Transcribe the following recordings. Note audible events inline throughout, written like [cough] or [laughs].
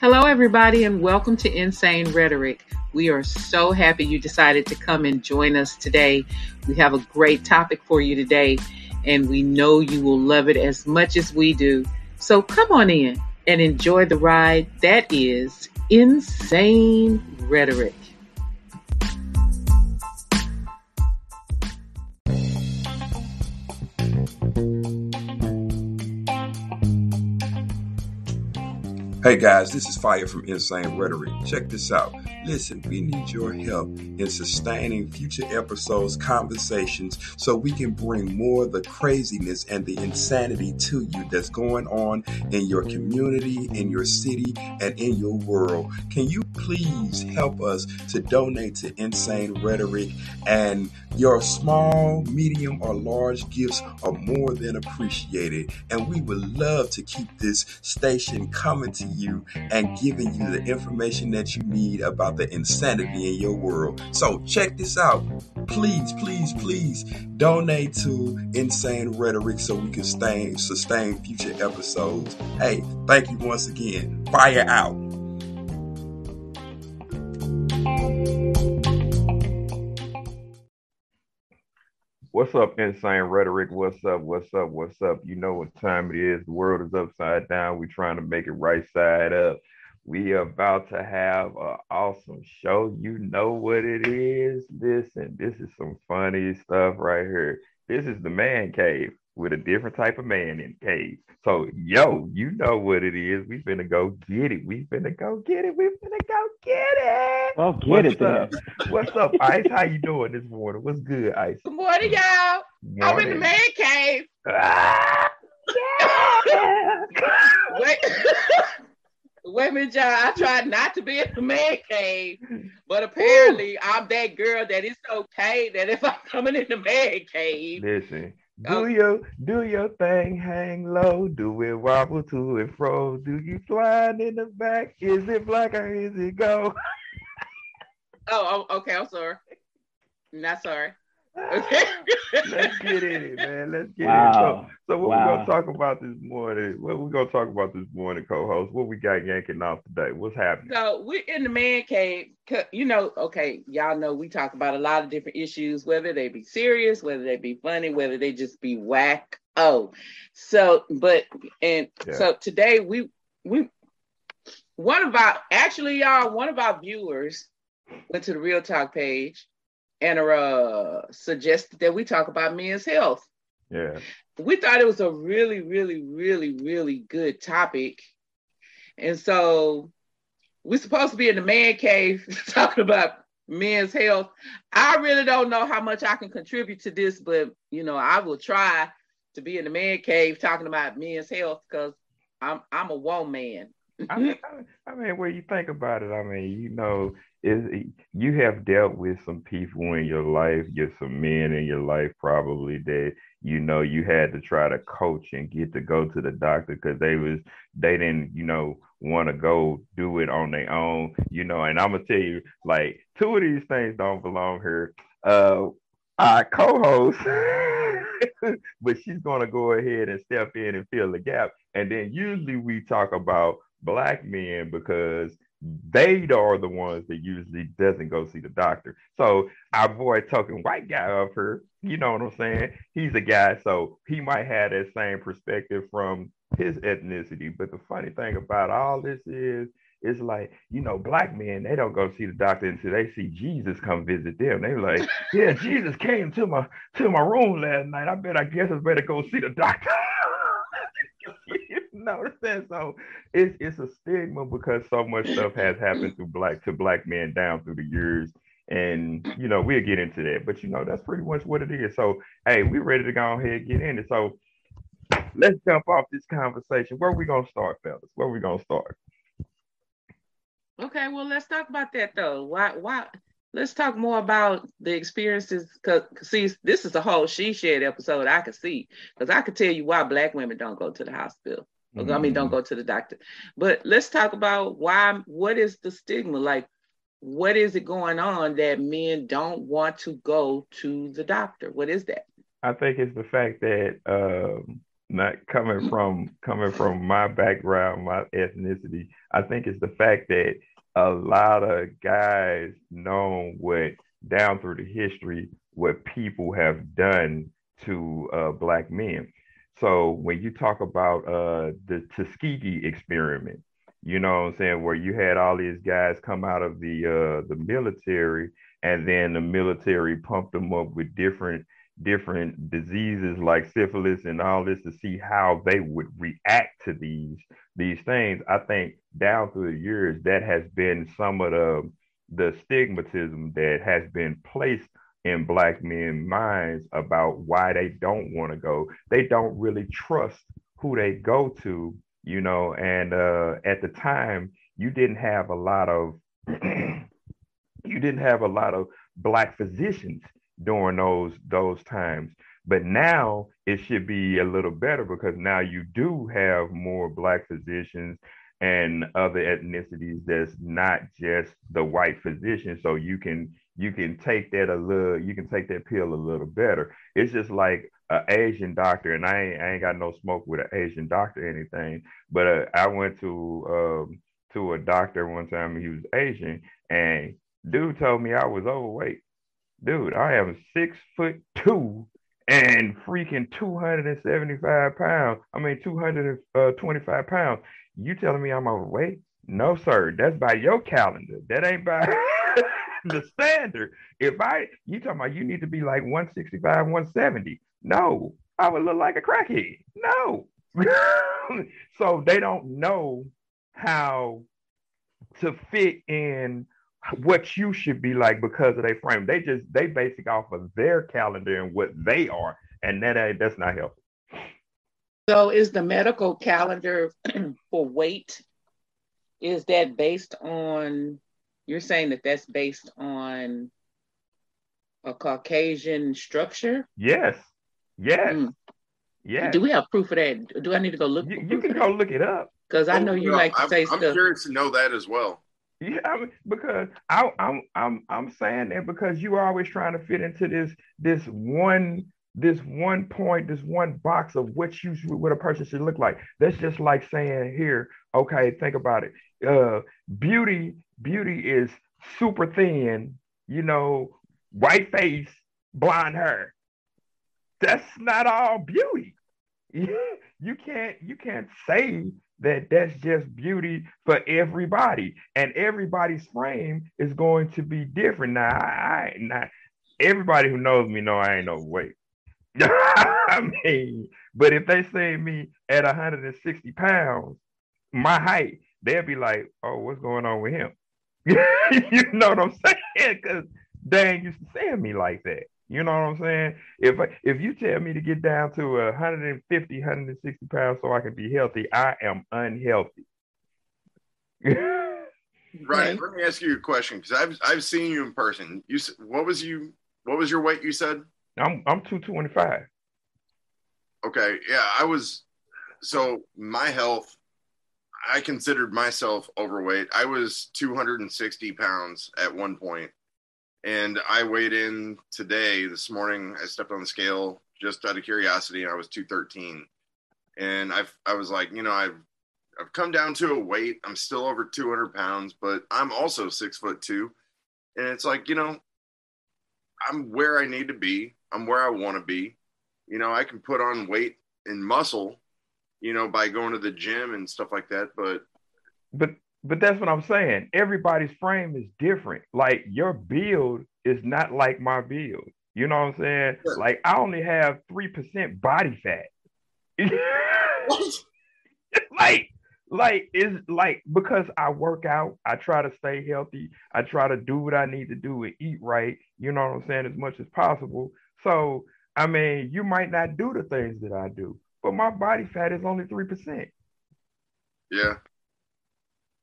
Hello, everybody, and welcome to Insane Rhetoric. We are so happy you decided to come and join us today. We have a great topic for you today, and we know you will love it as much as we do. So come on in and enjoy the ride that is Insane Rhetoric. Hey guys, this is Fire from Insane Rhetoric. Check this out. Listen, we need your help in sustaining future episodes, conversations, so we can bring more of the craziness and the insanity to you that's going on in your community, in your city, and in your world. Can you please help us to donate to Insane Rhetoric? And your small, medium, or large gifts are more than appreciated. And we would love to keep this station coming to you and giving you the information that you need about the insanity in your world. So check this out. Please, please, please donate to Insane Rhetoric so we can sustain future episodes. Hey, thank you once again. Fire out. What's up, insane rhetoric? What's up? What's up? What's up? You know what time it is. The world is upside down. We're trying to make it right side up. We about to have an awesome show. You know what it is. Listen, this is some funny stuff right here. This is the man cave with a different type of man in the cave. So, yo, you know what it is. We finna go get it. We finna go get it. We finna go get it. Oh, get What's it up? then. What's up, Ice? How you doing this morning? What's good, Ice? Good morning, y'all. I'm in the Morning. man cave. Ah, yeah. Wait, [laughs] wait a minute, y'all. I tried not to be in the man cave, but apparently I'm that girl that it's okay that if I'm coming in the man cave, Listen, do Oh. your do your thing, hang low, do it wobble to and fro. Do you flying in the back? Is it black or is it gold? [laughs] oh, oh, okay, I'm sorry. Not sorry. Okay. [laughs] Let's get in it, man. Let's get Wow. in. So, so what Wow. we gonna talk about this morning? What we gonna talk about this morning, co-host? What we got yanking off today? What's happening? So we're in the man cave. You know, okay, y'all know we talk about a lot of different issues, whether they be serious, whether they be funny, whether they just be whack. Oh, so but and Yeah. so today we we one of our actually y'all one of our viewers went to the Real Talk page and uh suggested that we talk about men's health Yeah, we thought it was a really, really, really, really good topic. And so we're supposed to be in the man cave [laughs] talking about men's health. I really don't know how much I can contribute to this, but you know, I will try to be in the man cave talking about men's health because I'm I'm a woman. I mean, [laughs] I, I mean, when you think about it, I mean, you know, is you have dealt with some people in your life, get some men in your life probably that you know you had to try to coach and get to go to the doctor because they was they didn't you know want to go do it on their own, you know. And I'm gonna tell you, like, two of these things don't belong here. Uh, our co-host, [laughs] but she's gonna go ahead and step in and fill the gap. And then usually we talk about black men because they are the ones that usually doesn't go see the doctor. So our boy token white guy up here, you know what I'm saying? He's a guy, so he might have that same perspective from his ethnicity. But the funny thing about all this is it's like, you know, black men, they don't go see the doctor until they see Jesus come visit them. They like, [laughs] yeah, Jesus came to my to my room last night. I bet I guess I better go see the doctor. [laughs] [laughs] know what I'm saying? So it's it's a stigma because so much stuff has happened to black to black men down through the years. And you know, we'll get into that. But you know, that's pretty much what it is. So hey, we're ready to go ahead and get in it. So let's jump off this conversation. Where we gonna start, fellas? Where we gonna start? Okay, well let's talk about that though. Why why let's talk more about the experiences because see this is a whole she shared episode I could see because I could tell you why black women don't go to the hospital. I mean, don't go to the doctor. But let's talk about why. What is the stigma? Like, what is it going on that men don't want to go to the doctor? What is that? I think it's the fact that um, not coming from coming from my background, my ethnicity, I think it's the fact that a lot of guys know what down through the history what people have done to uh, black men. So when you talk about uh, the Tuskegee experiment, you know what I'm saying, where you had all these guys come out of the uh, the military, and then the military pumped them up with different different diseases like syphilis and all this to see how they would react to these these things. I think down through the years that has been some of the the stigmatism that has been placed in black men's minds about why they don't want to go. They don't really trust who they go to, you know, and uh, at the time you didn't have a lot of [clears throat] you didn't have a lot of black physicians during those those times. But now it should be a little better because now you do have more black physicians and other ethnicities that's not just the white physician. So you can you can take that a little you can take that pill a little better. It's just like an Asian doctor, and I ain't, I ain't got no smoke with an Asian doctor or anything. But uh, I went to um, to a doctor one time. He was Asian, and dude told me I was overweight dude, I am six foot two and freaking 275 pounds. I mean, 225 pounds. You telling me I'm overweight? No, sir. That's by your calendar. That ain't by [laughs] [laughs] the standard. If I, you talking about you need to be like 165, 170. No, I would look like a crackhead. No. [laughs] so they don't know how to fit in what you should be like because of their frame. They just they basic off of their calendar and what they are, and that that's not helpful. So, is the medical calendar [clears throat] for weight is that based on? You're saying that that's based on a Caucasian structure? Yes. Yes. Mm. Yeah. Do we have proof of that? Do I need to go look? You, you can go look it up. Because I know you like to I'm, say I'm stuff. I'm curious to know that as well. Yeah, I mean, because I, I'm I'm I'm saying that because you are always trying to fit into this this one this one point, this one box of what you should, what a person should look like. That's just like saying here, okay, think about it. Uh, beauty, beauty is super thin, you know, white face, blonde hair. That's not all beauty. [laughs] you can't you can't say that that's just beauty for everybody and everybody's frame is going to be different now i, I not everybody who knows me know i ain't no weight [laughs] i mean but if they see me at 160 pounds my height they'll be like oh what's going on with him [laughs] you know what i'm saying because they ain't used to seeing me like that you know what I'm saying? If if you tell me to get down to 150, 160 pounds so I can be healthy, I am unhealthy. [laughs] right. Let me ask you a question because I've I've seen you in person. You what was you what was your weight? You said I'm I'm 225. Okay. Yeah, I was. So my health, I considered myself overweight. I was 260 pounds at one point and I weighed in today, this morning. I stepped on the scale just out of curiosity, and I was 213. And I I was like, you know, I've I've come down to a weight. I'm still over 200 pounds, but I'm also six foot two. And it's like, you know, I'm where I need to be. I'm where I want to be. You know, I can put on weight and muscle, you know, by going to the gym and stuff like that. But but but that's what I'm saying. Everybody's frame is different. Like your build is not like my build. You know what I'm saying? Yeah. Like I only have three percent body fat. [laughs] like, like is like because I work out, I try to stay healthy, I try to do what I need to do and eat right. You know what I'm saying? As much as possible. So I mean, you might not do the things that I do, but my body fat is only three percent. Yeah.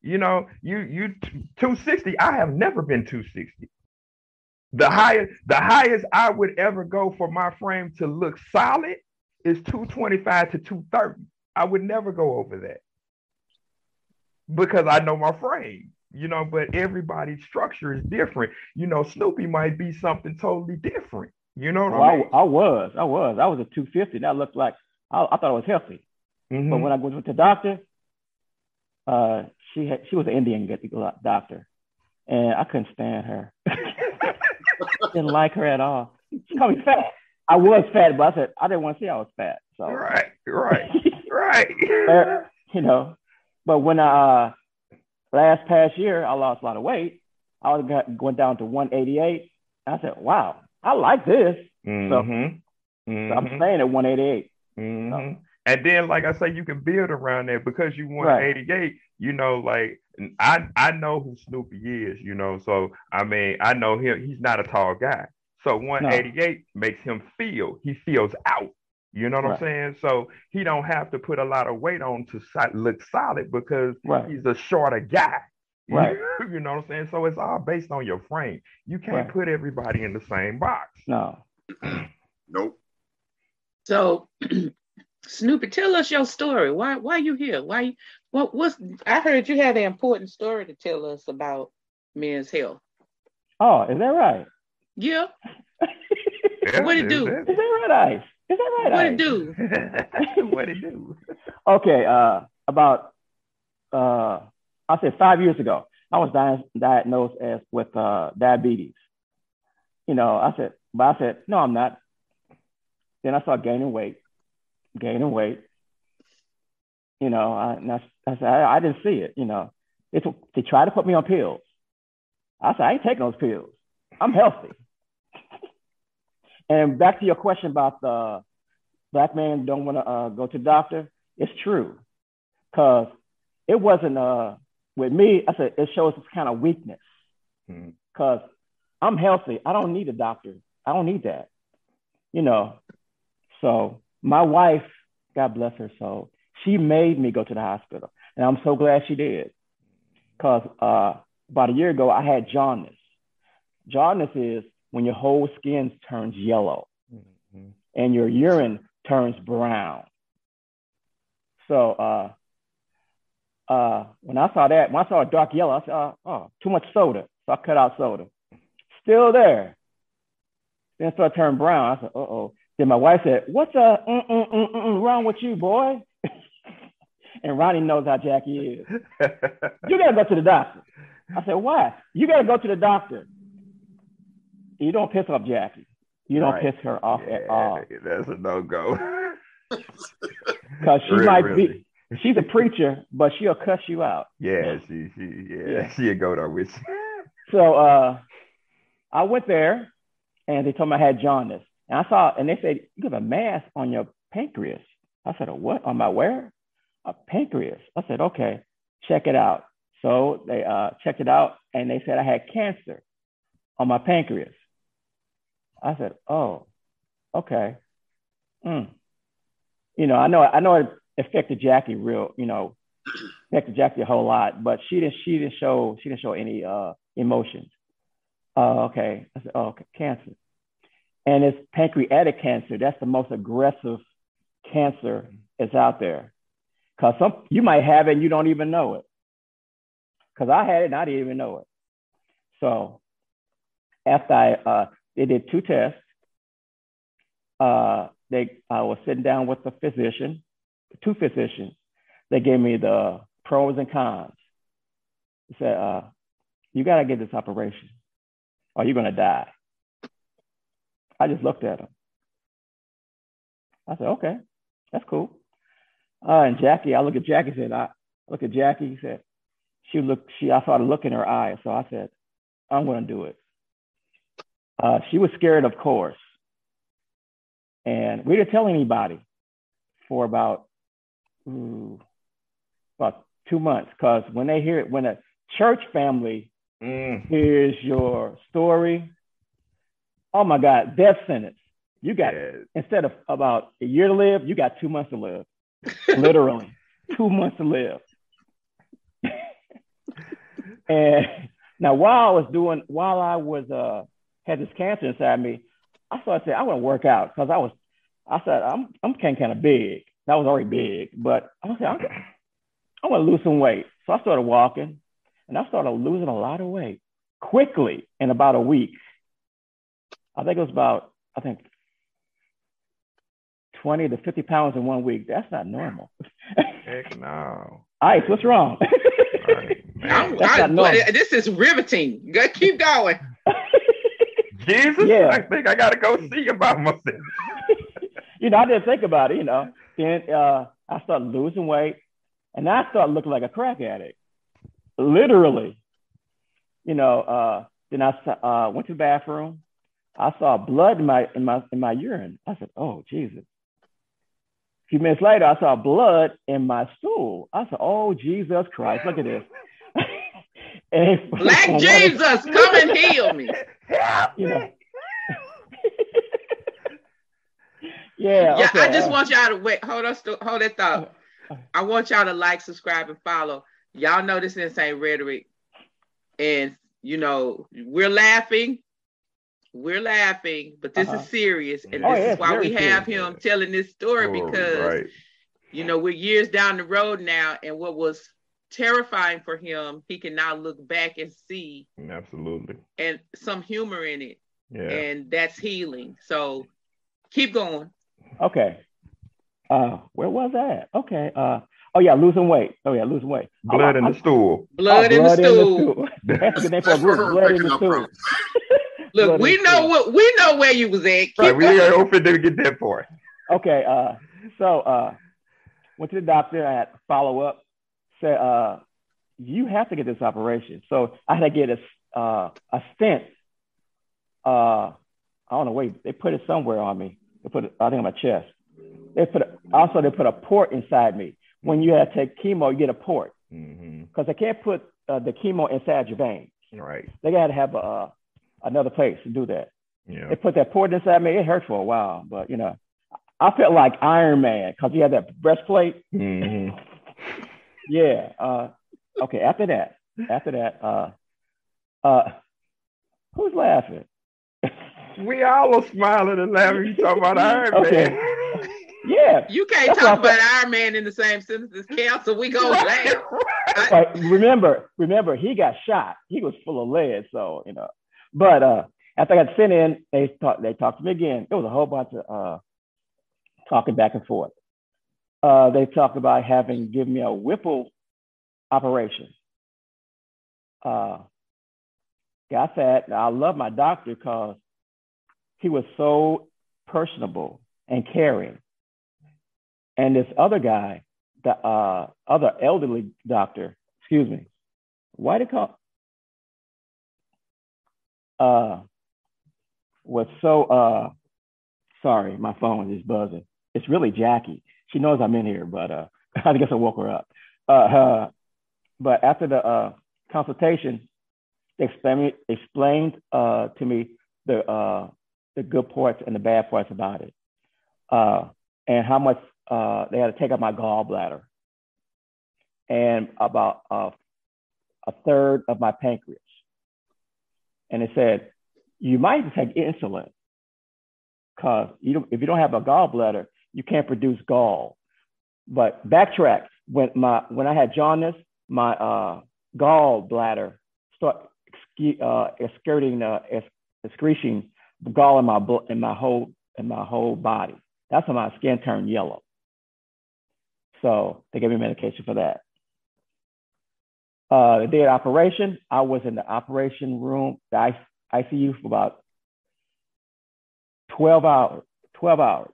You know, you you 260. I have never been 260. The highest the highest I would ever go for my frame to look solid is 225 to 230. I would never go over that because I know my frame. You know, but everybody's structure is different. You know, Snoopy might be something totally different. You know what well, I mean? I, I was, I was, I was a 250. That looked like I, I thought I was healthy. Mhm. But when I went to the doctor, uh, she had she was an Indian doctor, and I couldn't stand her. [laughs] Didn't like her at all. She called me fat. I was fat, but I said I didn't want to see I was fat. So right, right, [laughs] right. You know, but when I uh, last past year I lost a lot of weight, I was got, going down to 188. I said, "Wow, I like this." Mhm. So Mhm. I'm staying at 188. Hmm And then, like I say, you can build around that because you won Right. 88. You know, like I I know who Snoopy is. You know, so I mean, I know him. He's not a tall guy. So 188 makes him feel. He feels out. You know what Right. I'm saying? So he don't have to put a lot of weight on to look solid because Right. he's a shorter guy. [laughs] Right. you know what I'm saying? So it's all based on your frame. You can't Right. put everybody in the same box. No. Nope. So, [clears throat] Snoopy, tell us your story. Why why you here? Why what what's I heard you had an important story to tell us about men's health. Oh, is that right? Yeah. [laughs] Yeah, What it do? Is that right, Ice? Is that right, What Ice? it do? [laughs] what it do? Okay, uh, about uh, I said five years ago, I was di- diagnosed as with uh, diabetes. You know, I said, but I said, no, I'm not. Then I started gaining weight, gaining weight. You know, I, and I, I said, I, I didn't see it. You know, it's, they tried to put me on pills. I said, I ain't taking those pills. I'm healthy. [laughs] and back to your question about the black man don't want to uh, go to the doctor. It's true, cause it wasn't uh with me. I said it shows this kind of weakness, Mhm. cause I'm healthy. I don't need a doctor. I don't need that, you know. So my wife, God bless her soul, she made me go to the hospital, and I'm so glad she did, cause uh, about a year ago I had jaundice. Jaundice is when your whole skin turns yellow Mhm. and your urine turns brown. So uh, uh, when I saw that, when I saw a dark yellow, I said, oh, oh, too much soda. So I cut out soda. Still there. Then it started turning brown. I said, uh oh. Then my wife said, what's uh, mm, mm, mm, wrong with you, boy? [laughs] and Ronnie knows how Jackie is. [laughs] You got to go to the doctor. I said, why? You got to go to the doctor. You don't piss off Jackie. You don't Right. piss her off at all. That's a no go. Because she [laughs] Really, might really. be, she's a preacher, but she'll cuss you out. Yeah, she she yeah, Yeah. she'll go there with you. So uh, I went there and they told me I had jaundice. And I saw, and they said, you have a mass on your pancreas. I said, a what? On my where? A pancreas. I said, okay, check it out. So they uh, checked it out and they said I had cancer on my pancreas. I said, oh, okay. Hmm. You know, I know, I know it affected Jackie real, you know, affected Jackie a whole lot, but she didn't, she didn't show, she didn't show any uh, emotions. Oh, okay. I said, oh, okay, cancer. And it's pancreatic cancer. That's the most aggressive cancer that's out there. Cause some you might have it and you don't even know it. Cause I had it and I didn't even know it. So after I uh, they did two tests, uh, they I was sitting down with the physician, two physicians. They gave me the pros and cons. They said, uh, you gotta get this operation or you're gonna die. I just looked at him. I said, okay, that's cool. Uh, and Jackie, I look at Jackie, said, I look at Jackie, he said, she looked, she, I saw the look in her eyes. So I said, I'm going to do it. Uh, she was scared, of course. And we didn't tell anybody for about, ooh, about two months. Cause when they hear it, when a church family Mm. here's your story. Oh my God, death sentence. You got Yeah. instead of about a year to live, you got two months to live. [laughs] Literally, two months to live. [laughs] and now, while I was doing, while I was uh had this cancer inside me, I started saying I want to work out because I was, I said I'm I'm kind kind of big. That was already big, but I said I'm, I want to lose some weight. So I started walking, and I started losing a lot of weight quickly in about a week. I think it was about I think 20 to 50 pounds in one week. That's not normal. Heck no. [laughs] Ice, what's wrong? Right, I'm- I- not this is riveting. Keep going. [laughs] Jesus, Yeah. I think I gotta go see about myself. [laughs] you know, I didn't think about it, you know. Then uh, I started losing weight and I started looking like a crack addict. Literally. You know, uh, then I uh, went to the bathroom. I saw blood in my in my in my urine. I said, "Oh Jesus!" A few minutes later, I saw blood in my stool. I said, "Oh Jesus Christ! Look at this!" [laughs] and Black Jesus, come and heal me. [laughs] You know. [laughs] yeah. Yeah, I just uh, want y'all to wait. Hold on, st- hold that thought. I want y'all to like, subscribe, and follow. Y'all know this insane rhetoric, and you know we're laughing, we're laughing, but this Uh-huh. is serious, and Oh, this yeah, is why we have serious. him telling this story Oh, because right. you know we're years down the road now, and what was terrifying for him, he can now look back and see, Absolutely. and some humor in it, Yeah. and that's healing. So keep going. Okay. Uh, where was that? Okay. Uh, oh yeah, losing weight. Oh yeah, losing weight. Blood oh, in I- the stool. Blood, oh, in, the blood stool. That's a good name for a group. Blood in the stool. [laughs] from. Look, we know stool. what we know where you was at. Right, we going. ain't open to get that part. Okay. Uh, so uh, went to the doctor. I had follow up. Said, uh, you have to get this operation. So I had to get a uh, a stent. Uh, I don't know. Wait, they put it somewhere on me. They put it, I think, on my chest. They put a, also they put a port inside me. When you have to take chemo, you get a port because they can't put uh, the chemo inside your vein. Right. They got to have a, uh, another place to do that. Yeah. They put that port inside me. It hurt for a while, but you know, I felt like Iron Man because he had that breastplate. hmm [laughs] Yeah. Uh, okay. After that, after that, uh, uh, who's laughing? We all are smiling and laughing. You talking about Iron [laughs] Okay. Man. [laughs] yeah. You can't That's talk what I about Iron Man in the same sentence as Cal, so we go laugh. But remember, remember, he got shot. He was full of lead, so you know. But uh, after I got sent in, they talked. They talked to me again. It was a whole bunch of uh, talking back and forth. Uh, they talked about having given me a Whipple operation. Uh, got that. I love my doctor because he was so personable and caring. And this other guy, the uh, other elderly doctor, excuse me, why they call uh was so uh sorry, my phone is buzzing. It's really Jackie. She knows I'm in here, but uh [laughs] I guess I woke her up. Uh, but after the uh consultation, they explained explained uh to me the uh the good parts and the bad parts about it. And how much they had to take out my gallbladder and about a third of my pancreas. And it said, you might take insulin because you don't, if you don't have a gallbladder, you can't produce gall. But backtrack, when, my, when I had jaundice, my uh, gallbladder started uh, excreting, uh, excreting gall in my, in, my whole, in my whole body. That's when my skin turned yellow. So they gave me medication for that. Uh, the day of operation, I was in the operation room, the ICU for about 12 hours. 12 hours.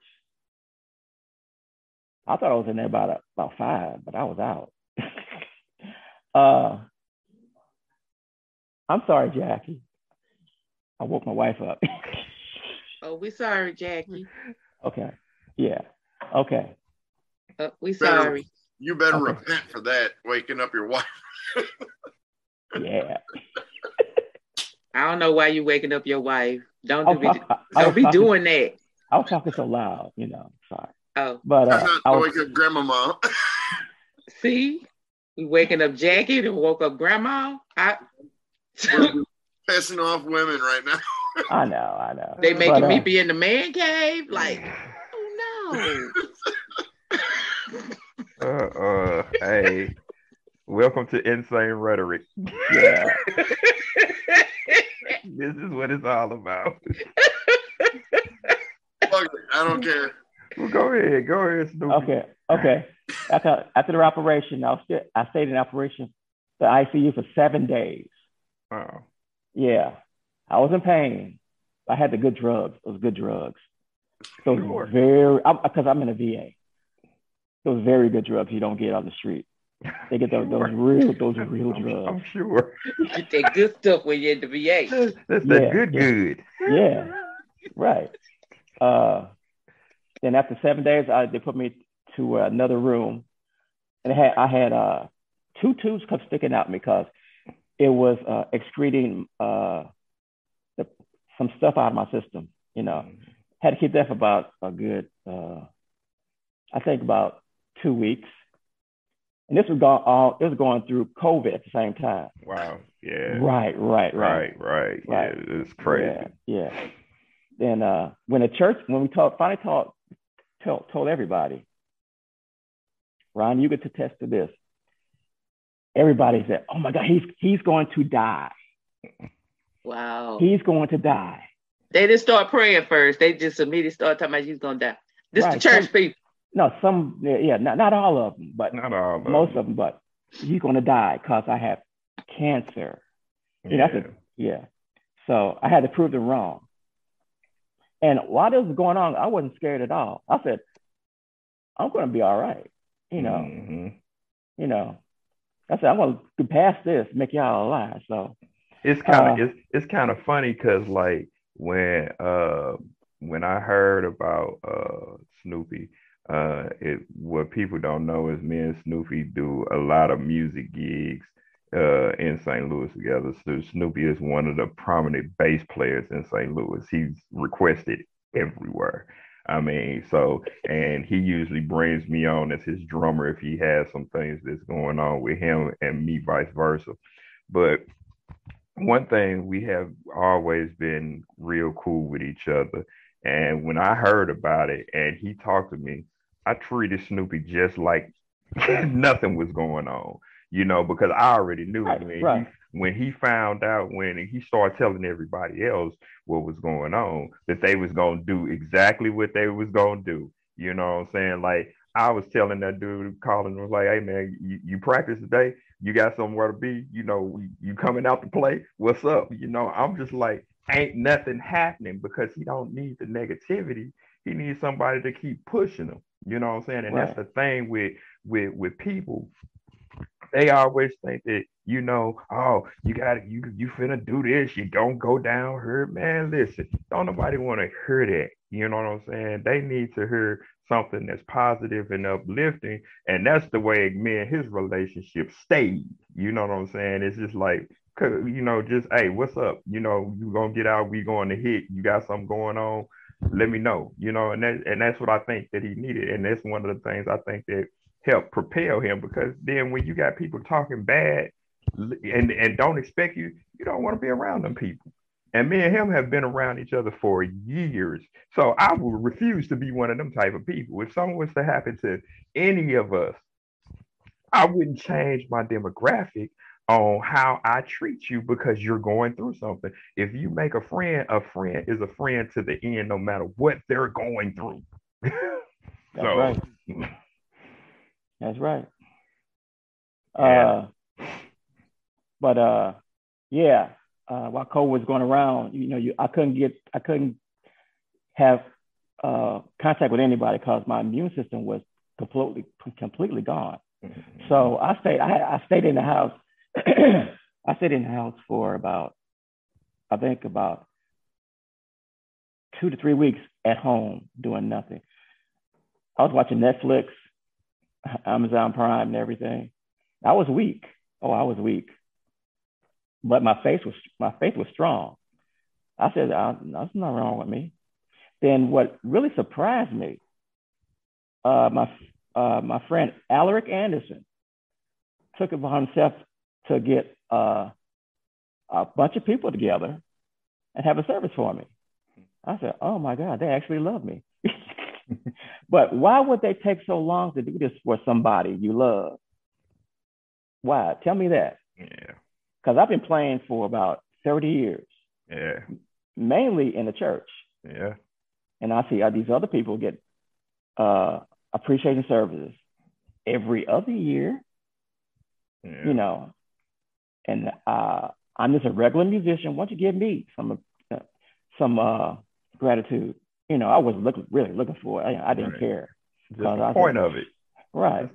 I thought I was in there about, about five, but I was out. [laughs] uh, I'm sorry, Jackie. I woke my wife up. [laughs] Oh, we sorry, Jackie. okay. Yeah. Okay. Uh, we Better- sorry. You better Okay. repent for that, waking up your wife. Yeah. I don't know why you waking up your wife. Don't do be, was- I- I don't be talking- doing that. I was talking so loud, you know. Sorry. Oh, But That's uh, not I was, wake up grandmama. see, we waking up Jackie and woke up Grandma. I, [laughs] We're pissing off women right now. I know, I know. they making But, me uh, be in the man cave. Like, oh Uh, uh, hey, welcome to Insane Rhetoric. Yeah. [laughs] This is what it's all about. Fuck it, I don't care. Well, go ahead. Go ahead, Snoopy. Okay. Okay. After after the operation, I was still I stayed in operation, the ICU for seven days. Wow. Yeah. I was in pain. I had the good drugs. Those good drugs. So Sure. very because I'm in a VA. Those very good drugs you don't get on the street. They get those, those real [laughs] those real I'm, drugs. I'm sure. You get good stuff when you're in the VA. [laughs] That's, that's Yeah, that good, yeah. good. Yeah. Right. Uh, then after seven days, I, they put me to another room, and I had I had uh, two tubes kept sticking out because it was uh, excreting uh, the, some stuff out of my system. You know, had to keep that for about a good, uh, I think about two weeks. And this was going all this was going through COVID at the same time. Wow. Yeah. Right, right, right. Right. Right. Right. Yeah. It's crazy. Yeah, yeah. Then uh, when the church, when we talked, finally talked, told, told everybody, Ron, you get to test to this. Everybody said, "Oh my God, he's he's going to die. Wow. He's going to die." They didn't start praying first. They just immediately started talking about he's gonna die. This Right. the church Some- people. No, some, yeah, yeah not, not all of them, but Not all. Of most of them. But he's going to die because I have cancer. Know, that's a- yeah. So I had to prove them wrong. And while this was going on, I wasn't scared at all. I said, I'm going to be all right. You know, Mhm. you know. I said, I'm going to get past this, make y'all alive. So, It's kind of Uh, it's it's kind of funny because like when uh when I heard about uh Snoopy, uh it what people don't know is me and Snoopy do a lot of music gigs uh in St. Louis together. So Snoopy is one of the prominent bass players in St. Louis. He's requested everywhere. I mean, so and he usually brings me on as his drummer if he has some things that's going on with him and me vice versa. But one thing we have always been real cool with each other. And when I heard about it and he talked to me, I treated Snoopy just like [laughs] nothing was going on, you know, because I already knew Right, when, right. He, when he found out, when he started telling everybody else what was going on, that they was going to do exactly what they was going to do. You know what I'm saying? Like, I was telling that dude, calling was like, hey, man, you, you practice today? you got somewhere to be, you know, you coming out to play, what's up? You know, I'm just like, ain't nothing happening because he don't need the negativity. He needs somebody to keep pushing him. You know what I'm saying? And that's the thing with with with people. They always think that, you know, oh, you got you you finna do this, you don't go down here. Man, listen, don't nobody want to hear that. You know what I'm saying? They need to hear something that's positive and uplifting. And that's the way me and his relationship stayed. You know what I'm saying? It's just like you know, just, hey, what's up? You know, you gonna get out, we going to hit, you got something going on, let me know. You know, and that and that's what I think that he needed. And that's one of the things I think that helped propel him because then when you got people talking bad and and don't expect you, you don't want to be around them people. And me and him have been around each other for years. So I would refuse to be one of them type of people. If something was to happen to any of us, I wouldn't change my demographic on how I treat you because you're going through something. If you make a friend, a friend is a friend to the end, no matter what they're going through. [laughs] That's So- right. [laughs] That's right. Yeah. Uh, but uh, yeah, uh, while COVID was going around, you know, you I couldn't get, I couldn't have uh, contact with anybody because my immune system was completely, completely gone. So I stayed, I, I stayed in the house. [clears throat] I stayed in the house for about, I think about two to three weeks at home doing nothing. I was watching Netflix, Amazon Prime, and everything. I was weak. Oh, I was weak. But my faith was my faith was strong. I said, "Uh, "There's nothing wrong with me." Then what really surprised me, uh, my uh, my friend Alaric Anderson took it upon himself to get uh, a bunch of people together and have a service for me. I said, "Oh my God, they actually love me." [laughs] but why would they take so long to do this for somebody you love? Why? Tell me that. Yeah, Because I've been playing for about 30 years, yeah, mainly in the church. yeah. And I see these other people get uh, appreciation services every other year. Yeah. You know, and uh, I'm just a regular musician. Why don't you give me some uh, some uh, gratitude? You know, I wasn't looking really looking for it. I, I didn't Right. care. Just the point of it. Right.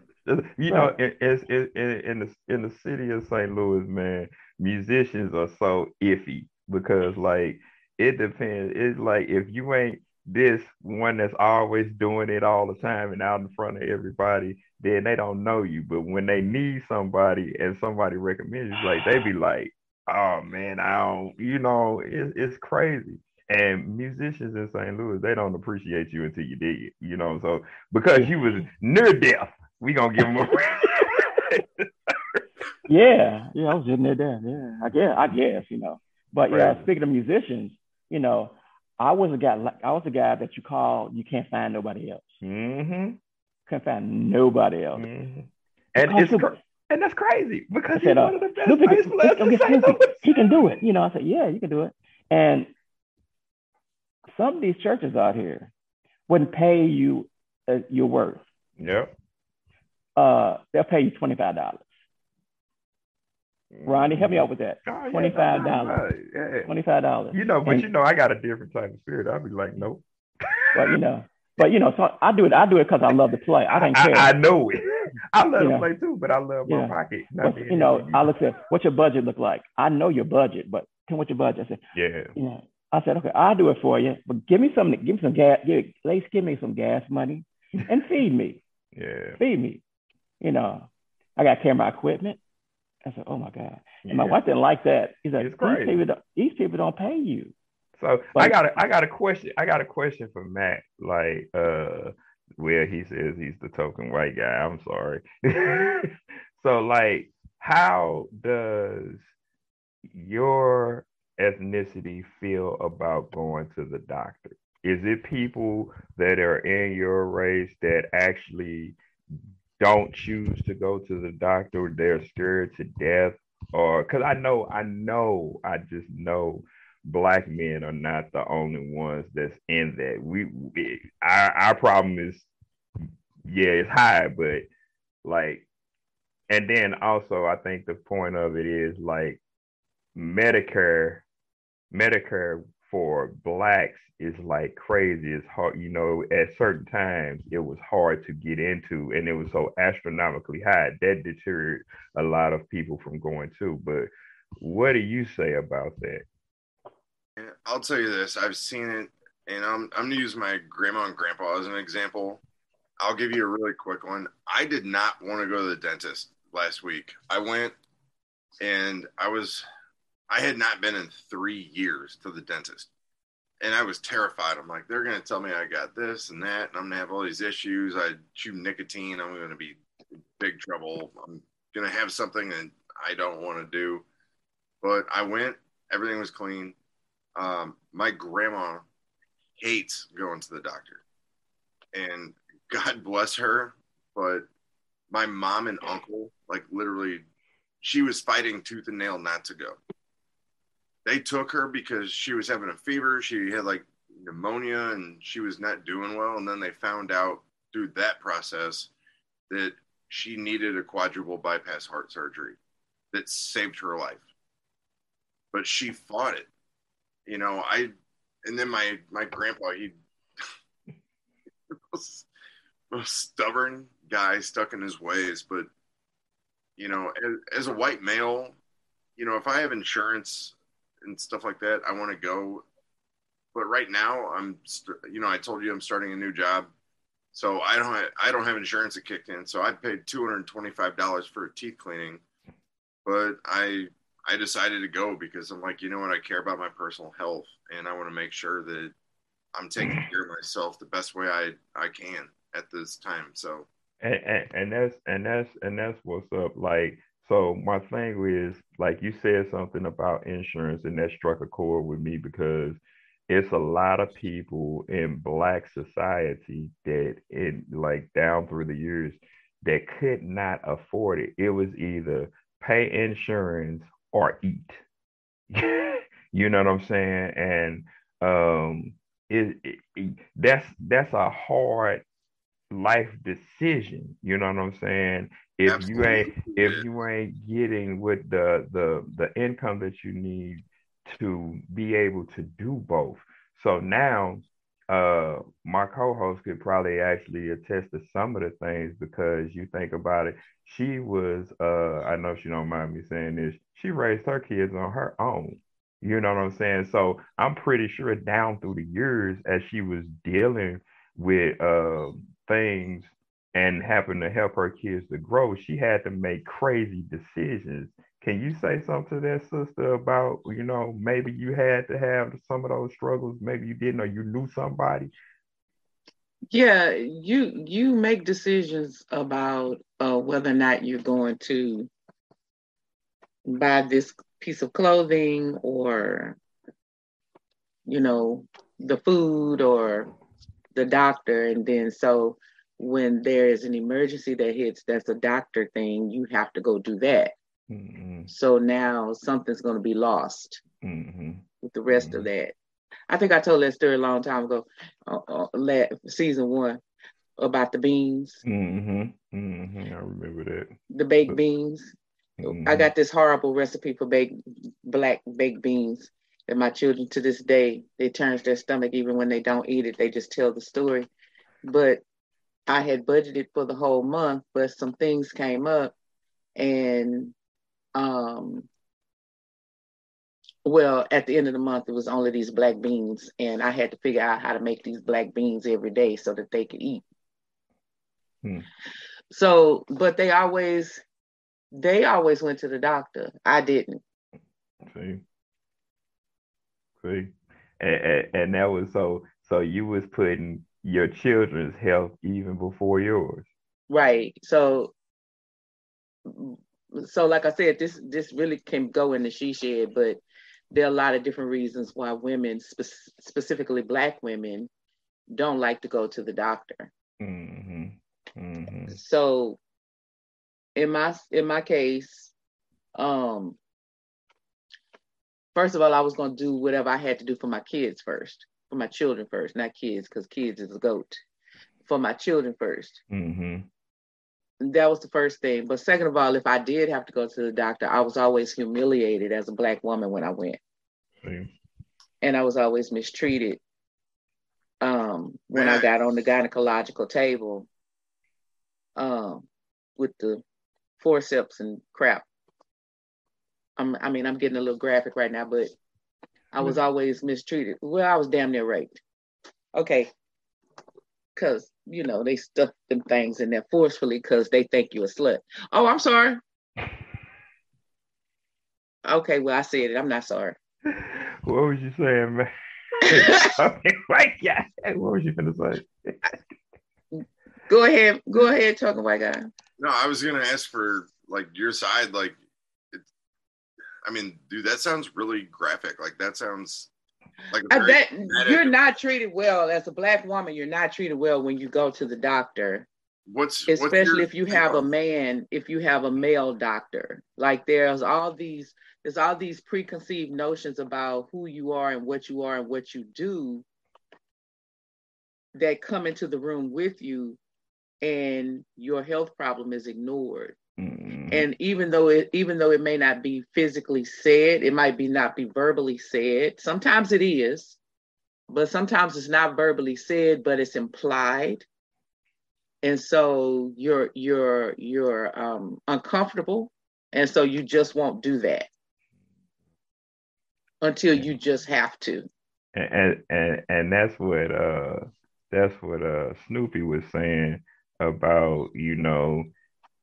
You know, it, it's it, in in the in the city of St. Louis, man, musicians are so iffy because like it depends. It's like if you ain't this one that's always doing it all the time and out in front of everybody, then they don't know you. But when they need somebody and somebody recommends you, like they be [sighs] like, "Oh man, I don't," you know, it's it's crazy. And musicians in St. Louis, they don't appreciate you until you did it, you know. So because you was [laughs] near death, we gonna give them a. [laughs] Yeah, yeah, I was in there. there. Yeah, I guess, I guess, you know. But yeah, Right. speaking of musicians, you know, I was a guy. like I was a guy that you call. You can't find nobody else. hmm Can't find nobody else. hmm And Because it's cr- and that's crazy because I he's uh, one of the best Snoopy, bass can- players go in get St. Snoopy. Louis. He can do it. You know, I said, yeah, you can do it. And some of these churches out here wouldn't pay you uh, your worth. Yep. Uh, they'll pay you twenty five dollars. Ronnie, help me out with that. Oh, yeah, $25. no, yeah. Twenty five dollars. You know, but And- you know, I got a different type of spirit. I'd be like, nope. But you know, but you know, so I do it. I do it because I love to play. I don't care. I, know it. [laughs] I love You to know. play too, but I love my Yeah. pocket. But, you know, I look at what's your budget look like. I know your budget, but tell me what your budget. I said, yeah. you know, I said, okay, I'll do it for you, but give me some, give me some gas, give, at least give me some gas money [laughs] and feed me, yeah. feed me. You know, I got camera equipment. I said, oh my God. And my wife didn't like that. He's like, these people, don't, these people don't pay you. So But- I got a I got a question. I got a question for Matt. Like, uh, where he says he's the token white guy. I'm sorry. [laughs] so, like, how does your ethnicity feel about going to the doctor? Is it people that are in your race that actually don't choose to go to the doctor? They're scared to death, or because I know, I know, I just know black men are not the only ones that's in that. We, we our our problem is yeah, it's high, but like and then also I think the point of it is like Medicare Medicare for blacks is like crazy. It's hard, you know, at certain times it was hard to get into and it was so astronomically high. That deterred a lot of people from going to. But what do you say about that? I'll tell you this. I've seen it, and I'm I'm gonna use my grandma and grandpa as an example. I'll give you a really quick one. I did not want to go to the dentist last week. I went, and I was, I had not been in three years to the dentist, and I was terrified. I'm like, they're gonna tell me I got this and that, and I'm gonna have all these issues. I chew nicotine. I'm gonna be in big trouble. I'm gonna have something that I don't want to do. But I went. Everything was clean. Um, my grandma hates going to the doctor, and God [laughs] bless her, but my mom and uncle, like literally, she was fighting tooth and nail not to go. They took her because she was having a fever. She had like pneumonia and she was not doing well. And then they found out through that process that she needed a quadruple bypass heart surgery that saved her life. But she fought it you know i and then my my grandpa he [laughs] was most stubborn guy stuck in his ways but you know as, as a white male you know if i have insurance and stuff like that i want to go but right now i'm st- you know i told you i'm starting a new job so i don't i don't have insurance that kicked in so i paid $225 for a teeth cleaning but i I decided to go because I'm like, you know what, I care about my personal health and I want to make sure that I'm taking care of myself the best way I, I can at this time. So and, and, and that's and that's and that's what's up. Like, so my thing is, like you said something about insurance, and that struck a chord with me because it's a lot of people in black society that it like down through the years that could not afford it. It was either pay insurance or eat. [laughs] you know what I'm saying? And um it, it, it that's that's a hard life decision. You know what I'm saying? If Absolutely. you ain't if you ain't getting with the the the income that you need to be able to do both. So now uh my co-host could probably actually attest to some of the things because you think about it she was uh i know she don't mind me saying this she raised her kids on her own you know what i'm saying so i'm pretty sure down through the years as she was dealing with uh things and having to help her kids to grow she had to make crazy decisions can you say something to that sister about, you know, maybe you had to have some of those struggles, maybe you didn't, or you knew somebody? Yeah, you you make decisions about uh, whether or not you're going to buy this piece of clothing or, you know, the food or the doctor, and then so when there is an emergency that hits, that's a doctor thing, you have to go do that. Mm-hmm. So now something's going to be lost mm-hmm. with the rest mm-hmm. of that. I think I told that story a long time ago, uh, uh, season one, about the beans. Mm-hmm. Mm-hmm. I remember that. The baked beans. I mm-hmm. got this horrible recipe for baked black baked beans that my children to this day they turns their stomach even when they don't eat it. They just tell the story. But I had budgeted for the whole month, but some things came up and um, well, at the end of the month, it was only these black beans, and I had to figure out how to make these black beans every day so that they could eat. Hmm. So, but they always, they always went to the doctor. I didn't. See, see, and, and, and that was so. So you was putting your children's health even before yours. Right. So so like I said, this this really can go in the she shed, but there are a lot of different reasons why women, spe- specifically Black women, don't like to go to the doctor. Mm-hmm. Mm-hmm. So, in my in my case, um, first of all, I was going to do whatever I had to do for my kids first, for my children first, not kids, because kids is a goat. For my children 1st mm-hmm that was the first thing. But second of all, if I did have to go to the doctor, I was always humiliated as a black woman when I went. And I was always mistreated um, when I got on the gynecological table um, with the forceps and crap. I'm, I mean, I'm getting a little graphic right now, but I was mm-hmm. always mistreated. Well, I was damn near raped. Okay, because you know they stuff them things in there forcefully because they think you a slut. Oh, I'm sorry. Okay, well I said it. I'm not sorry. [laughs] What was you saying, man? [laughs] [laughs] right, yeah. What was you gonna say? go ahead, go ahead, talking white guy. No, I was gonna ask for like your side, like. I mean, dude, that sounds really graphic. Like that sounds like that you're not treated well as a black woman. You're not treated well when you go to the doctor. What's especially what's if you have a man, if you have a male doctor. Like there's all these there's all these preconceived notions about who you are and what you are and what you do that come into the room with you and your health problem is ignored. Mm-hmm. And even though it even though it may not be physically said, it might be not be verbally said. Sometimes it is, but sometimes it's not verbally said, but it's implied. And so you're you're you're um, uncomfortable, and so you just won't do that until you just have to. And and and that's what uh that's what uh Snoopy was saying about you know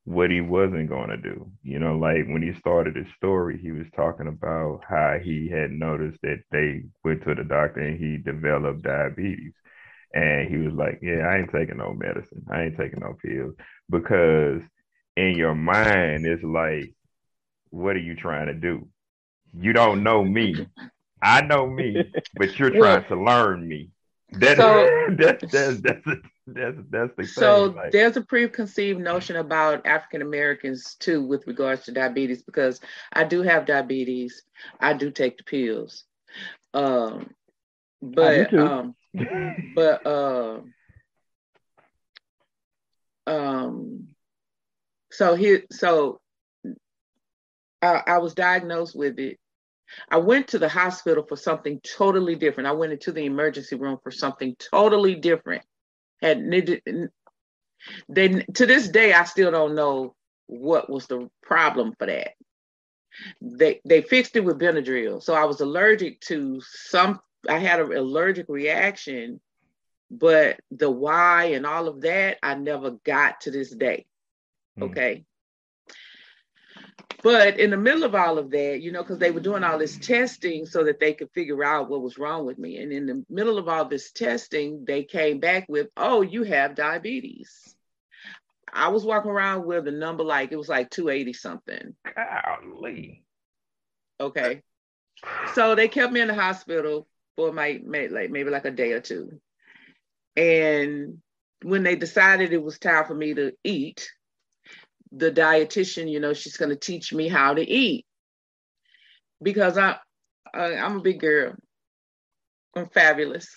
what he wasn't going to do. You know, like when he started his story, he was talking about how he had noticed that they went to the doctor and he developed diabetes. And he was like, Yeah, I ain't taking no medicine. I ain't taking no pills. Because in your mind, it's like, What are you trying to do? You don't know me. I know me, but you're [laughs] trying to learn me. That's so, [laughs] that's that's that's that's that's the so thing. Like, there's a preconceived notion about African Americans too with regards to diabetes because I do have diabetes. I do take the pills. Um but um but uh so here, so I, I was diagnosed with it. I went to the hospital for something totally different. I went into the emergency room for something totally different. And they to this day, I still don't know what was the problem for that. They they fixed it with Benadryl. So I was allergic to some. I had an allergic reaction, but the why and all of that I never got to this day. Mm. Okay. But in the middle of all of that, you know, because they were doing all this testing so that they could figure out what was wrong with me. And in the middle of all this testing, they came back with, oh, you have diabetes. I was walking around with a number like it was like 280 something. Golly. Okay. So they kept me in the hospital for my like maybe like a day or two. And when they decided it was time for me to eat, the dietitian, you know, she's going to teach me how to eat because I, I I'm a big girl. I'm fabulous.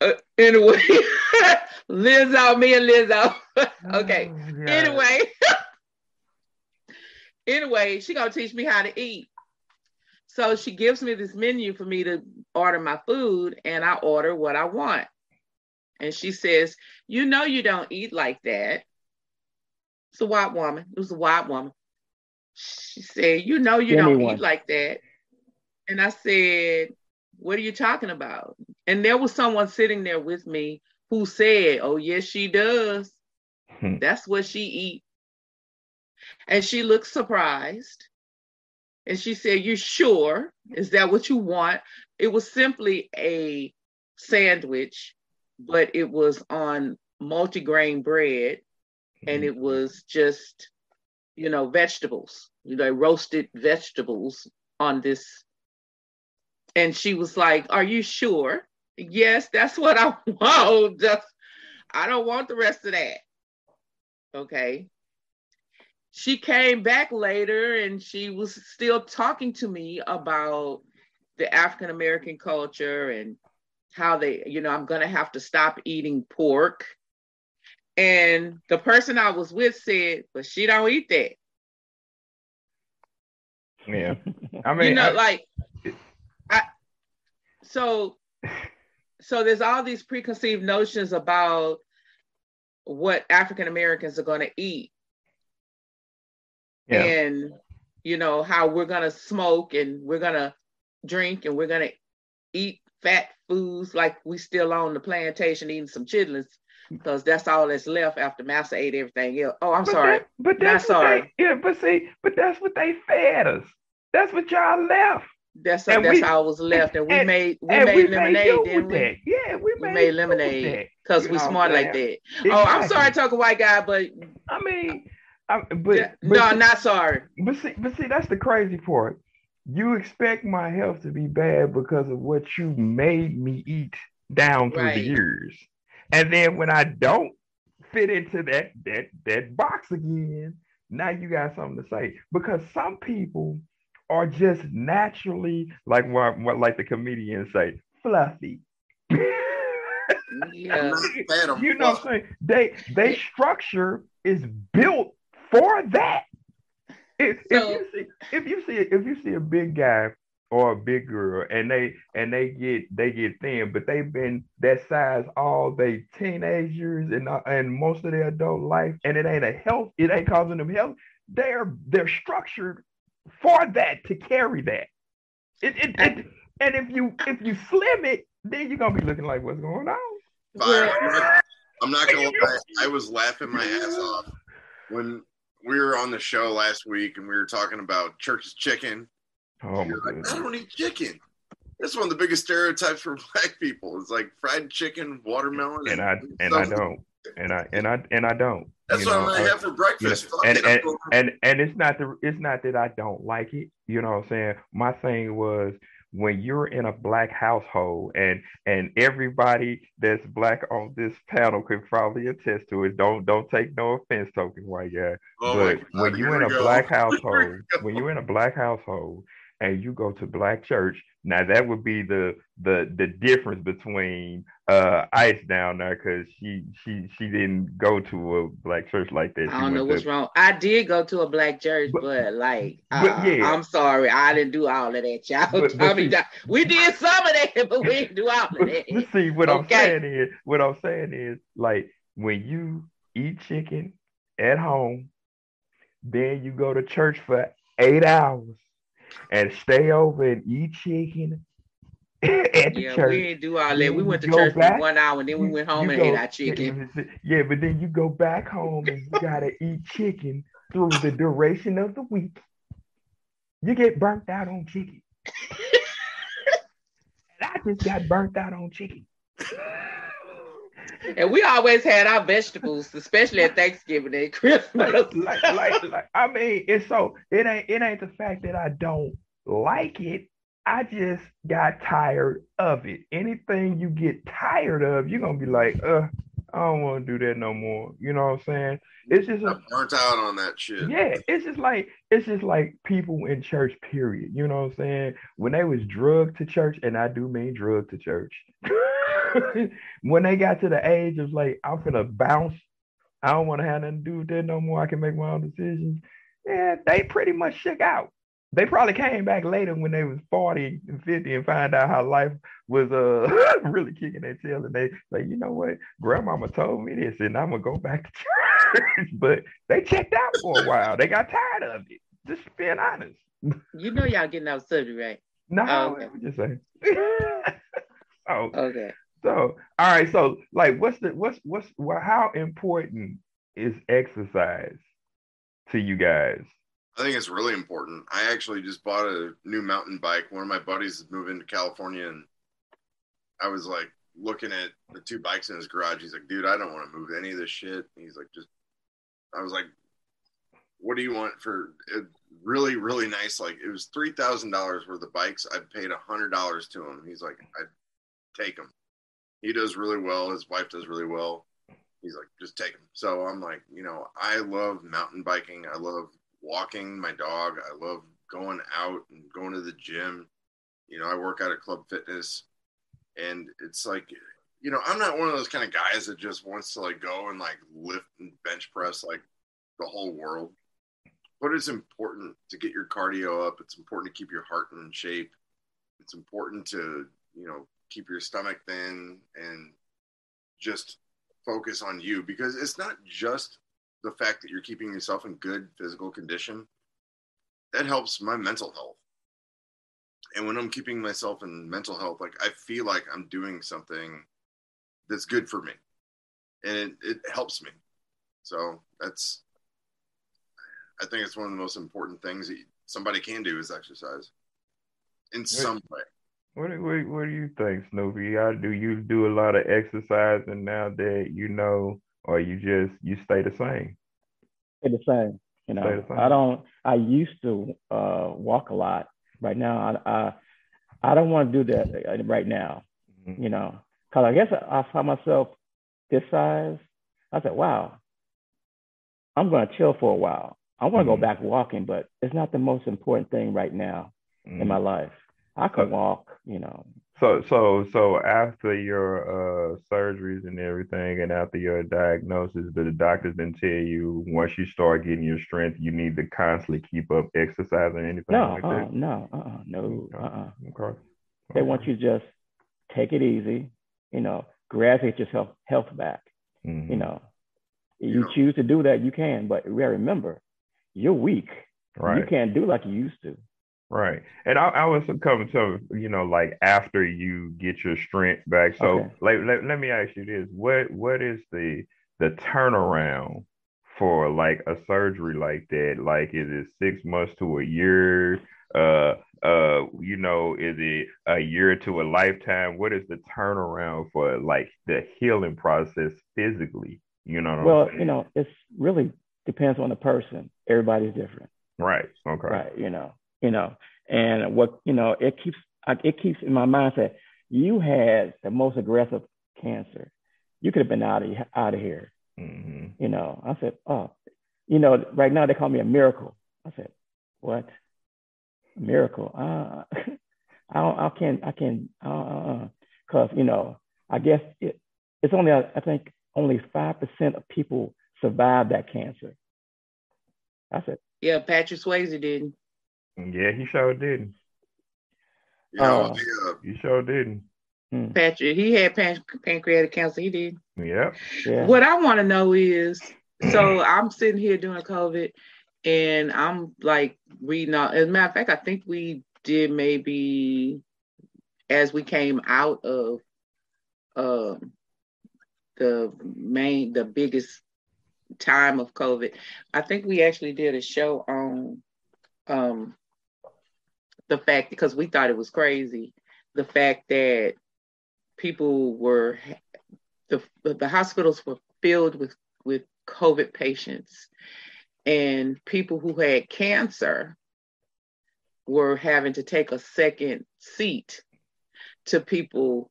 Uh, anyway, [laughs] Lizzo, me and Lizzo. [laughs] okay. Oh, anyway, [laughs] anyway, she gonna teach me how to eat. So she gives me this menu for me to order my food, and I order what I want. And she says, "You know, you don't eat like that." It's a white woman. It was a white woman. She said, "You know, you don't eat like that." And I said, "What are you talking about?" And there was someone sitting there with me who said, "Oh, yes, she does. Hmm. That's what she eat." And she looked surprised. And she said, You sure? Is that what you want? It was simply a sandwich, but it was on multigrain bread and mm. it was just you know vegetables. You know roasted vegetables on this. And she was like are you sure? Yes that's what i [laughs] want. Just i don't want the rest of that. Okay. She came back later and she was still talking to me about the african american culture and how they you know i'm going to have to stop eating pork and the person I was with said, but she don't eat that. Yeah. [laughs] I mean, you know, I, like, I, so, so there's all these preconceived notions about what African Americans are going to eat. Yeah. And, you know, how we're going to smoke and we're going to drink and we're going to eat fat foods like we still on the plantation eating some chitlins because that's all that's left after Master ate everything else. Oh, I'm but sorry. That, but that's sorry. They, yeah, but see, but that's what they fed us. That's what y'all left. That's a, that's we, all was left, and we and, made we made we lemonade, made didn't we? Yeah, we made, we made lemonade because we smart like that. Exactly. Oh, I'm sorry, talking white guy, but I mean, I, but, yeah, but no, not sorry. But see, but see, that's the crazy part. You expect my health to be bad because of what you made me eat down through right. the years. And then when I don't fit into that that that box again, now you got something to say. Because some people are just naturally like what, what like the comedians say, fluffy. yeah. [laughs] you know what I'm saying? They they structure is built for that. If, so, if you see if you see if you see a big guy or a big girl and they and they get they get thin but they've been that size all they teenagers and uh, and most of their adult life and it ain't a health it ain't causing them health. They're they're structured for that to carry that. It, it, it and if you if you slim it then you're gonna be looking like what's going on? I'm not gonna lie. I was laughing my ass off when we were on the show last week and we were talking about Church's Chicken Oh my like, I don't eat chicken. That's one of the biggest stereotypes for [laughs] black people. It's like fried chicken, watermelon, and, and I and I don't, and I and I and I don't. That's what know, I'm gonna uh, have for breakfast. You know, and, and, and and it's not the it's not that I don't like it. You know what I'm saying? My thing was when you're in a black household and and everybody that's black on this panel could probably attest to it don't don't take no offense token white guy oh but when you're in a go. black [laughs] household when you're in a black household and you go to black church. Now that would be the the the difference between uh Ice down there because she she she didn't go to a black church like that. She I don't know what's to- wrong. I did go to a black church, But- but, like, but uh, yeah. I'm sorry, I didn't do all of that, y'all. But- [laughs] I mean, see- we did some of that, but we didn't do all of that. see, what I'm saying is, what I'm saying is, like when you eat chicken at home, then you go to church for eight hours and stay over and eat chicken [laughs] at the Yeah, church. we didn't do all that. We went to church back, for one hour, and then we went home and go- ate our chicken. [laughs] Yeah, but then you go back home and you gotta eat chicken through the duration of the week. You get burnt out on chicken. [laughs] and I just got burnt out on chicken. And we always had our vegetables, especially at Thanksgiving and Christmas. like, like, like, I mean, it's so it ain't it ain't the fact that I don't like it. I just got tired of it. Anything you get tired of, you're gonna be like, uh, I don't want to do that no more. You know what I'm saying? It's just a, I'm burnt out on that shit. yeah, it's just like it's just like people in church, period. You know what I'm saying? When they was drugged to church, and I do mean drugged to church. [laughs] when they got to the age of like, I'm gonna bounce, I don't want to have nothing to do with that no more. I can make my own decisions. Yeah, they pretty much shook out. They probably came back later when they was 40 and 50 and find out how life was uh [laughs] really kicking their tail. And they like, you know what? Grandmama told me this, and I'm gonna go back to church. [laughs] but they checked out for a while. They got tired of it. Just being honest. You know y'all getting off subject, right? No, Oh, okay. just say. [laughs] so, Okay. so, all right. So, like, what's the what's what's well, how important is exercise to you guys? I think it's really important. I actually just bought a new mountain bike. One of my buddies is moving to California, and I was like looking at the two bikes in his garage. He's like, "Dude, I don't want to move any of this shit." He's like, "Just," I was like, "What do you want for it? Really, really nice? Like it was three thousand dollars worth of bikes. I paid a hundred dollars to him. He's like, "I'd take him." He does really well. His wife does really well. He's like, "Just take him." So I'm like, you know, I love mountain biking. I love walking my dog. I love going out and going to the gym. You know, I work out at Club Fitness, and it's like, you know, I'm not one of those kind of guys that just wants to like go and like lift and bench press like the whole world. But it's important to get your cardio up. It's important to keep your heart in shape. It's important to, you know, keep your stomach thin and just focus on you because it's not just the fact that you're keeping yourself in good physical condition, that helps my mental health. And when I'm keeping myself in mental health, like I feel like I'm doing something that's good for me. And it, it helps me. So that's I think it's one of the most important things that somebody can do is exercise in some way. What do, what, what do you think, Snoopy? How do you do a lot of exercising now that you know, or you just you stay the same? Stay the same. You know, same. I don't. I used to uh, walk a lot. Right now, I I, I don't want to do that uh, right now. Mhm. You know, because I guess I, I found myself this size. I said, "Wow, I'm going to chill for a while. I want to Mhm. go back walking, but it's not the most important thing right now in my Mhm. life. I can Uh, walk. You know, So so so after your uh surgeries and everything, and after your diagnosis, did the doctors then tell you once you start getting your strength, you need to constantly keep up exercising, anything no, like uh, that? no, uh, no, uh, Okay. They want you to just take it easy. You know, gradually get yourself health back. Mhm. You know, you choose to do that, you can, but remember, you're weak. Right. You can't do like you used to. Right. And I, I was coming to, you know, like after you get your strength back. So Okay. like let, let me ask you this. What what is the the turnaround for like a surgery like that? Like is it six months to a year? Uh uh you know, is it a year to a lifetime? What is the turnaround for like the healing process physically? You know what Well, you know, it's really depends on the person. Everybody's different, Right. Okay. right? You know, you know, and what you know, it keeps it keeps in my mindset. You had the most aggressive cancer. You could have been out of out of here. hmm You know, I said, oh, you know, right now they call me a miracle. I said, what? A miracle. Uh, [laughs] I don't, I can't, I can't, uh, cause you know, I guess it, it's only, I think only 5% of people survive that cancer. That's it. Yeah, Patrick Swayze didn't. Yeah, he sure didn't. Yeah, Uh, I, uh, He sure didn't. Hmm. Patrick, he had pan- pancreatic cancer. He did. Yep. Yeah. What I want to know is, so [clears throat] I'm sitting here doing COVID, and I'm like reading all. As a matter of fact, I think we did maybe as we came out of um the main, the biggest time of COVID. I think we actually did a show on um the fact because we thought it was crazy the fact that people were the the hospitals were filled with with COVID patients, and people who had cancer were having to take a second seat to people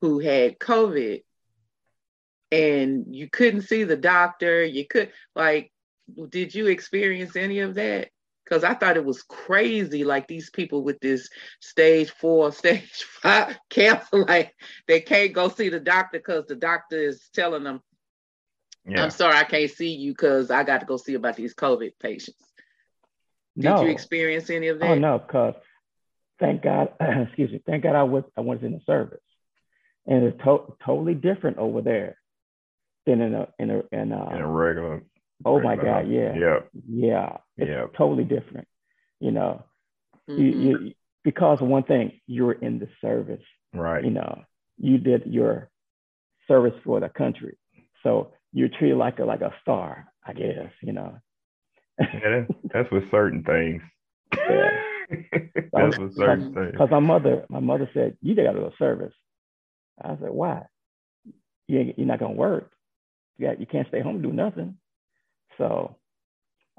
who had COVID, and you couldn't see the doctor. You could like, did you experience any of that? Because I thought it was crazy, like these people with this stage four, [laughs] stage five cancer, like they can't go see the doctor because the doctor is telling them, Yeah. I'm sorry, I can't see you because I got to go see about these COVID patients. Did no. you experience any of oh, that? Oh no, because thank God, [clears throat] excuse me, thank God I was I was in the service, and it's to- totally different over there than in a in a in a. In a regular. Oh my regular- God, yeah, Yeah. yeah, it's Yeah. totally different. You know, you, Mhm. you because one thing, you're in the service. Right. You know, you did your service for the country, so you're treated like a like a star, I guess. You know. Yeah, that- that's with certain things. Yeah. [laughs] that's with certain things. Because my mother, my mother said, you got to go service. I said, why? You ain't, you're not gonna work. You got, you can't stay home and do nothing. So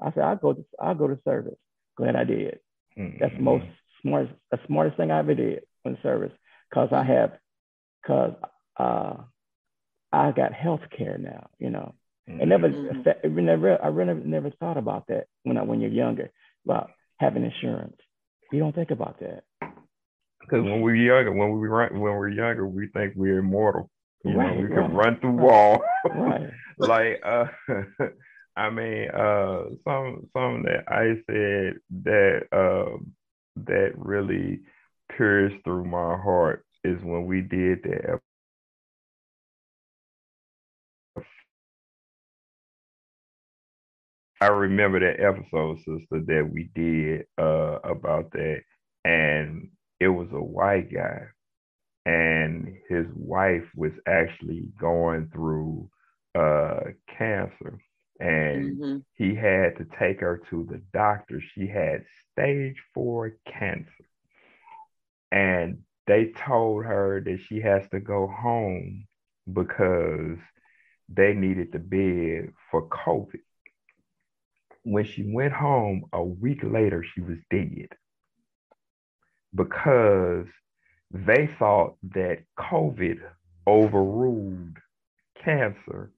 I said, I'll go to, I'll go to service. Glad I did. That's the most smartest, the smartest thing I ever did in service. Cause I have, cause uh, I got health care now. You know, it never, Mhm. affect- never, I really never thought about that when I, when you're younger about having insurance. You don't think about that. Because when we were younger, when we run, when we were younger, we think we're immortal. You know, Right, we can run through right. wall. Right. [laughs] like uh [laughs] I mean uh some some that I said that um that really pierced through my heart is when we did that I remember that episode, sister, that we did uh about that. And it was a white guy. And his wife was actually going through uh cancer and Mhm. he had to take her to the doctor she had stage 4 cancer and they told her that she has to go home because they needed the bed for covid when she went home a week later she was dead because they thought that COVID overruled cancer.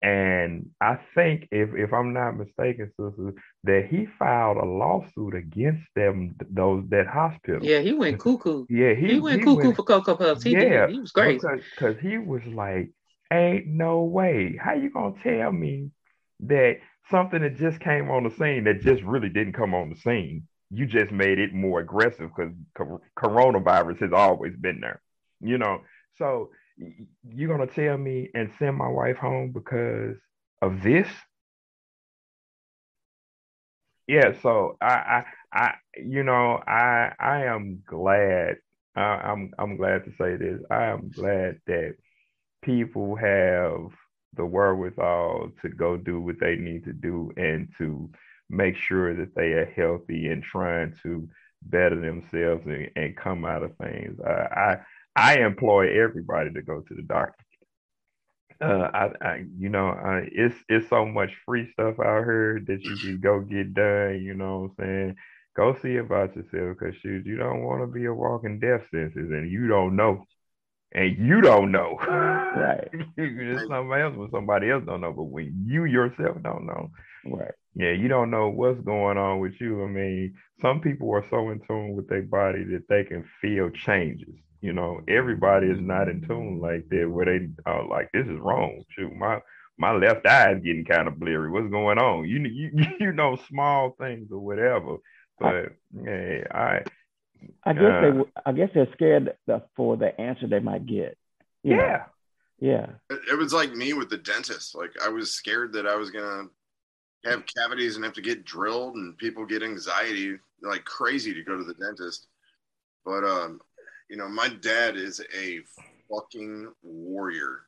And I think, if, if I'm not mistaken, sister, that he filed a lawsuit against them, those that hospital. Yeah, he went cuckoo. Yeah, He, went cuckoo for Cocoa Puffs. He yeah, did. He was crazy. because he was like, "Ain't no way. How you gonna tell me that something that just came on the scene that just really didn't come on the scene? You just made it more aggressive because coronavirus has always been there, you know. So you're gonna tell me and send my wife home because of this? Yeah. So I I I you know I I am glad. I'm I'm glad to say this. I am glad that people have the wherewithal to go do what they need to do and to make sure that they are healthy and trying to better themselves and, and come out of things. I I employ everybody to go to the doctor. Uh, I, I you know, I, it's it's so much free stuff out here that you can go get done. You know what I'm saying? Go see about yourself because shoot, you don't want to be a walking death sentence, and you don't know, and you don't know. Right. [laughs] it's somebody else when somebody else don't know, but when you yourself don't know, Right. Yeah, you don't know what's going on with you. I mean, some people are so in tune with their body that they can feel changes. You know, everybody is not in tune like that where they are like, this is wrong. Shoot, my my left eye is getting kind of blurry. What's going on? You you [laughs] you know small things or whatever. But yeah, I I guess uh, they I guess they're scared for the answer they might get. yeah. Know? Yeah. It was like me with the dentist. Like I was scared that I was gonna have cavities and have to get drilled and people get anxiety like crazy to go to the dentist. But um, you know, my dad is a fucking warrior.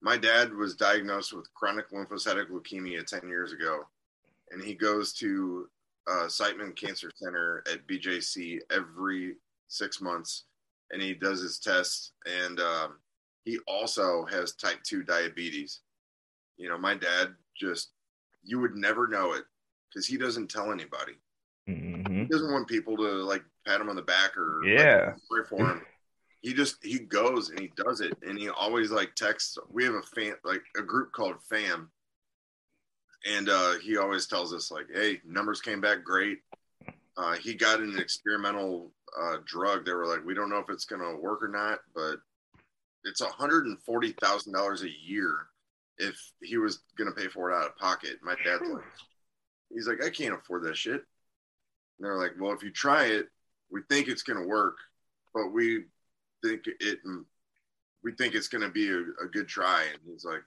My dad was diagnosed with chronic lymphocytic leukemia 10 years ago, and he goes to uh, Siteman Cancer Center at BJC every six months, and he does his tests. And um, he also has type 2 diabetes. You know, my dad just, you would never know it because he doesn't tell anybody. Mm-hmm. He doesn't want people to like pat him on the back or yeah, like, for him. he just he goes and he does it, and he always like texts. We have a fan like a group called Fam, and uh, he always tells us like, "Hey, numbers came back great." Uh, he got an experimental uh, drug. They were like, "We don't know if it's going to work or not, but it's hundred and forty thousand dollars a year if he was gonna pay for it out of pocket. My dad's like, he's like, I can't afford that shit. And they're like, well, if you try it, we think it's gonna work, but we think it, we think it's gonna be a, a good try. And he's like,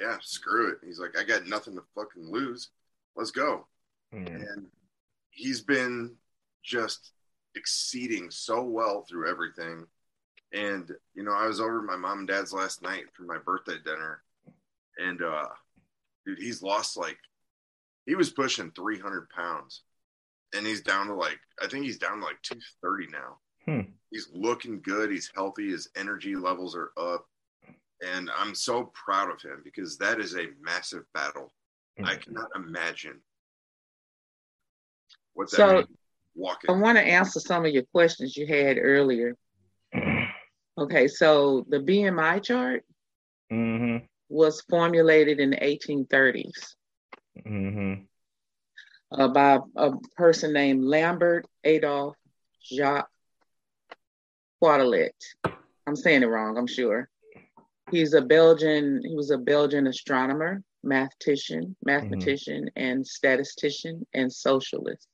yeah, screw it. He's like, I got nothing to fucking lose. Let's go. Mm. And he's been just exceeding so well through everything and you know, I was over at my mom and dad's last night for my birthday dinner, and uh, dude, he's lost like he was pushing 300 pounds, and he's down to like I think he's down to like 230 now. Hmm. He's looking good. He's healthy. His energy levels are up, and I'm so proud of him because that is a massive battle. Mm-hmm. I cannot imagine what that so, walking. I want to answer some of your questions you had earlier. [clears throat] Okay, so the BMI chart mm-hmm. was formulated in the 1830s mm-hmm. Uh, by a person named Lambert Adolphe Jacques Quetelet. I'm saying it wrong, I'm sure. He's a Belgian, he was a Belgian astronomer, mathematician, mathematician, mm-hmm. and statistician and socialist.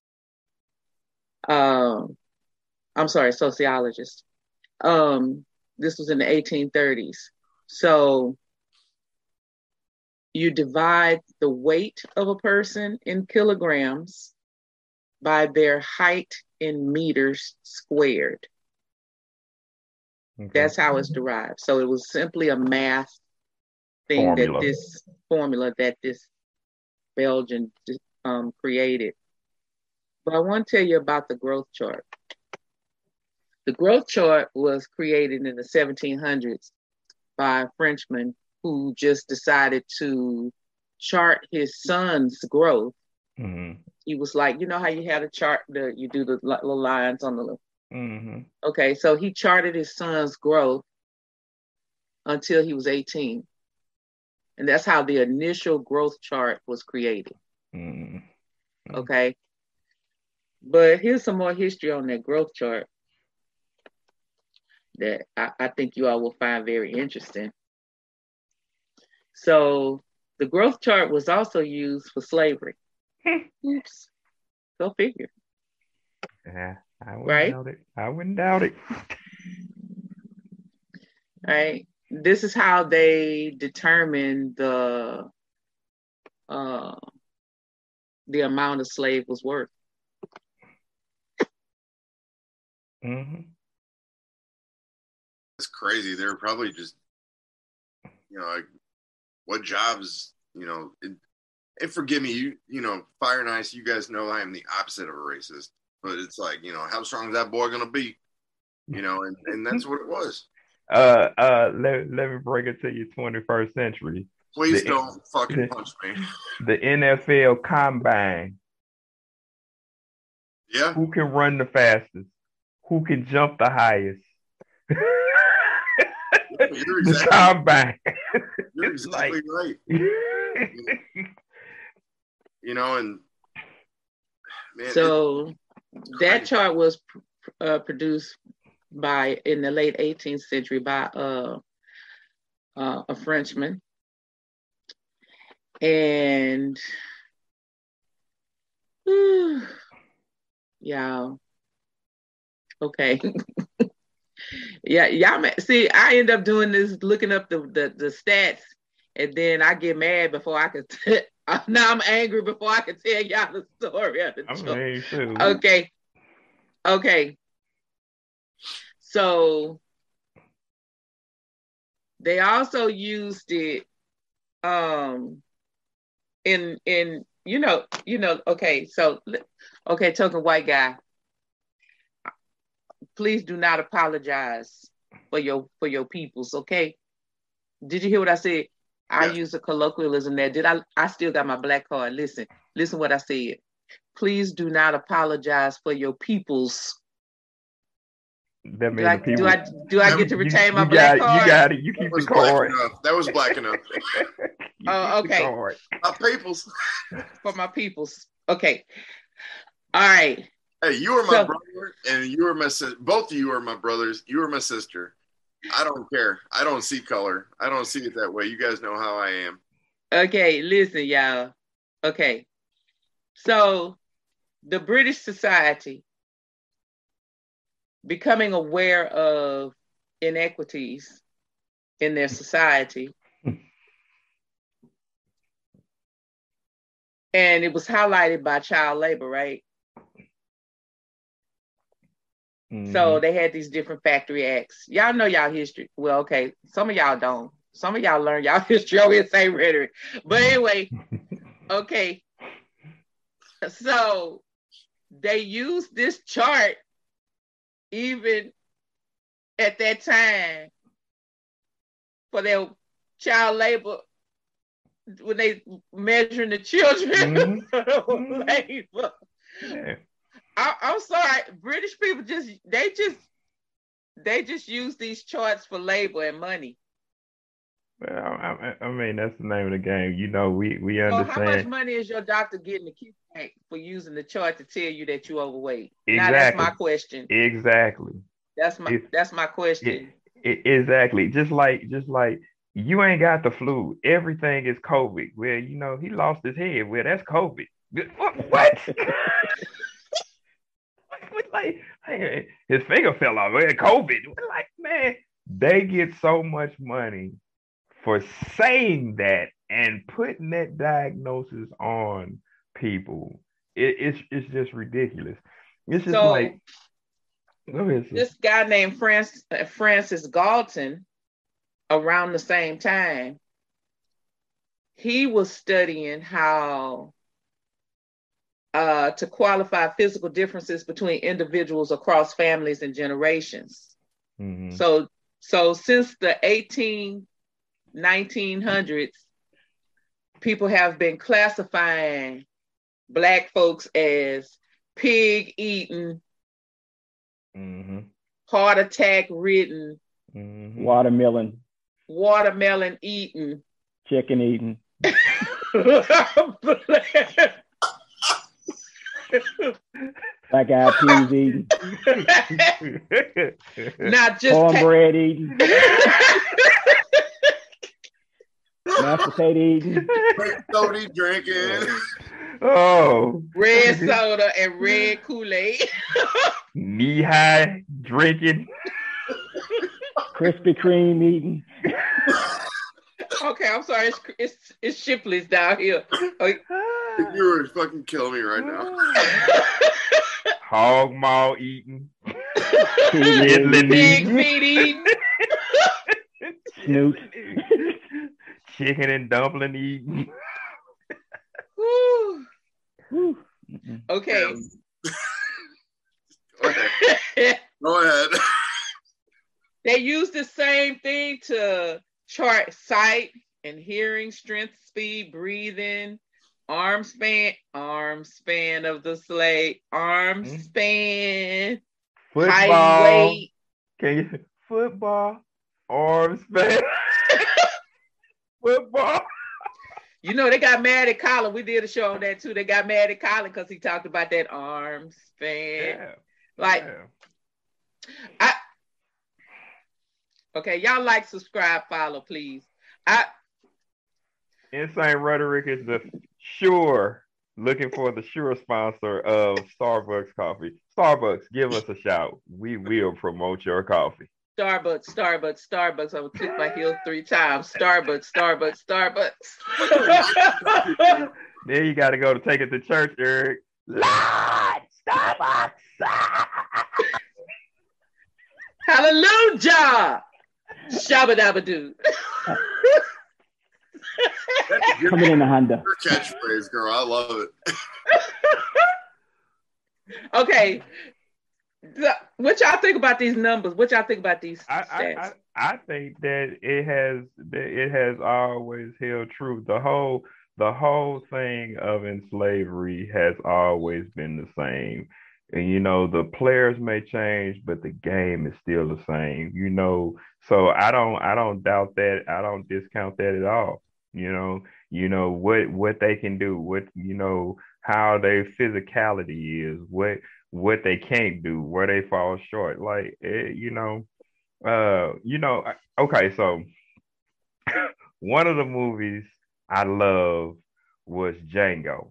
Um, I'm sorry, sociologist. Um, this was in the 1830s. So you divide the weight of a person in kilograms by their height in meters squared. Okay. That's how it's derived. So it was simply a math thing formula. that this formula that this Belgian um, created. But I want to tell you about the growth chart. The growth chart was created in the 1700s by a Frenchman who just decided to chart his son's growth. Mm-hmm. He was like, you know how you have a chart, the you do the little lines on the. Mm-hmm. Okay, so he charted his son's growth until he was 18, and that's how the initial growth chart was created. Mm-hmm. Okay, but here's some more history on that growth chart that I, I think you all will find very interesting. So the growth chart was also used for slavery. [laughs] Oops. Go figure. Yeah, I wouldn't right? doubt it. I wouldn't doubt it. right. This is how they determined the uh, the amount a slave was worth. Mm-hmm it's crazy. They're probably just, you know, like what jobs, you know, and, and forgive me, you, you know, fire and ice, you guys know I am the opposite of a racist, but it's like, you know, how strong is that boy going to be? You know, and, and that's what it was. Uh, uh, let, let me bring it to you 21st century. Please the, don't fucking the, punch me. The NFL combine. Yeah. Who can run the fastest? Who can jump the highest? [laughs] You're exactly, the combine. [laughs] You're exactly like, right. [laughs] you know, and man, so that chart was uh, produced by in the late 18th century by uh, uh, a Frenchman, and [sighs] y'all, okay. [laughs] yeah, y'all. See, I end up doing this, looking up the the, the stats, and then I get mad before I can. T- now I'm angry before I can tell y'all the story of the I chart. mean. Okay. Okay. So they also used it um in in you know you know okay so okay token white guy please do not apologize for your for your peoples okay did you hear what i said i Yeah. used a colloquialism there did i i still got my black card listen listen what i said please do not apologize for your peoples that do means I, people. do I do I get to you- retain my you black got, card? You got it. You keep was the black card. That was black enough. [laughs] Oh, keep okay. My peoples. for my peoples. Okay. All right. Hey, you are my So- brother, and you are my sister. Both of you are my brothers. You are my sister. I don't care. I don't see color. I don't see it that way. You guys know how I am. Okay, listen, y'all. Okay. So the British society becoming aware of inequities in their society. [laughs] and it was highlighted by child labor, right? Mm-hmm. So they had these different factory acts. Y'all know y'all history. Well, okay, some of y'all don't. Some of y'all learn y'all [laughs] history over here same rhetoric. But anyway, [laughs] okay. So they used this chart even at that time for their child labor when they measuring the children Mhm. [laughs] labor. yeah. I, I'm sorry, British people just they just they just use these charts for labor and money. Well, I, I- I mean, that's the name of the game. You know, we we So how much understand money is your doctor getting to kickback for using the chart to tell you that you're overweight? Now that's my question. exactly, That's my that's my question. I- exactly. Just like, just like you ain't got the flu. Everything is COVID. Well, you know, he lost his head. Well, that's COVID. [laughs] What? what? [laughs] Like, hey, his finger fell off. Well, COVID. We're Like, man, they get so much money for saying that and putting that diagnosis on people. It, it's it's just ridiculous. It's just So like go ahead. sis. this guy named Francis, Francis Galton, around the same time, he was studying how uh, to qualify physical differences between individuals across families and generations. Mhm. So, so since the 18, 1900s, people have been classifying black folks as pig eating, Mhm. heart attack ridden, Mhm. Watermelon, watermelon eating. chicken eating. Black [laughs] [laughs] eyed peas eating. Not just Cornbread eating. Mashed potato eating. Soda drinking. oh, red soda and red Kool-Aid. Nehi drinking. Krispy Kreme eating. Okay, I'm sorry. It's it's, it's Shipley's down here. Okay. [sighs] You are fucking killing me right now. [sighs] Hog maw eating. [laughs] Pig Chitlin Pig eating. feet eating. Snoot. Chicken and dumpling eating. Whew. Whew. Okay. Um, go ahead. [laughs] Go ahead. they use the same thing to chart sight and hearing, strength, speed, breathing, arm span, arm span of the slave, arm Mhm. span, height, Football. weight. Can you football? Arm span. [laughs] football. You know, they got mad at Colin. We did a show on that too. They got mad at Colin because he talked about that arm span. Yeah. Like, yeah. I okay, y'all like, subscribe, follow, please. I Insane Rhetoric is the sure looking for the sure sponsor of Starbucks coffee. Starbucks, give us a shout. We will promote your coffee. Starbucks, Starbucks, Starbucks. I'm gonna click my heels three times. Starbucks, Starbucks, Starbucks. [laughs] Then you got to go to take it to church, Eric. Lord, Starbucks. Hallelujah. Shabba dabba doo. That's Coming in the Honda. your catchphrase, girl. I love it. [laughs] Okay. What y'all think about these numbers? What y'all think about these I, I, stats? I, I think that it has that it has always held true. The whole the whole thing of in slavery has always been the same. And you know, the players may change, but the game is still the same. You know, so I don't I don't doubt that. I don't discount that at all. You know, you know what what they can do, what you know, how their physicality is, what what they can't do, where they fall short. Like eh, you know, uh, you know, okay, so [laughs] one of the movies I love was Django.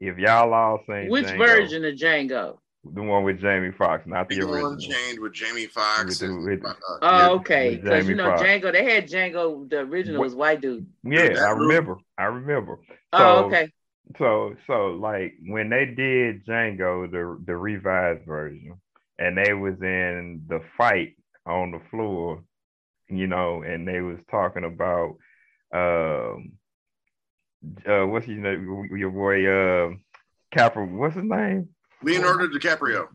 If y'all all seen Which Django, version of Django? the one with Jamie Foxx, not the Django original. Unchained with Jamie Foxx. With the- with- uh, Oh, okay. Because you know Foxx. Django, they had Django. The original was white dude. Yeah, I movie- remember. I remember. Oh, okay. So so like when they did Django, the the revised version, and they was in the fight on the floor, you know, and they was talking about um uh what's his name your boy uh Capra what's his name? Leonardo DiCaprio.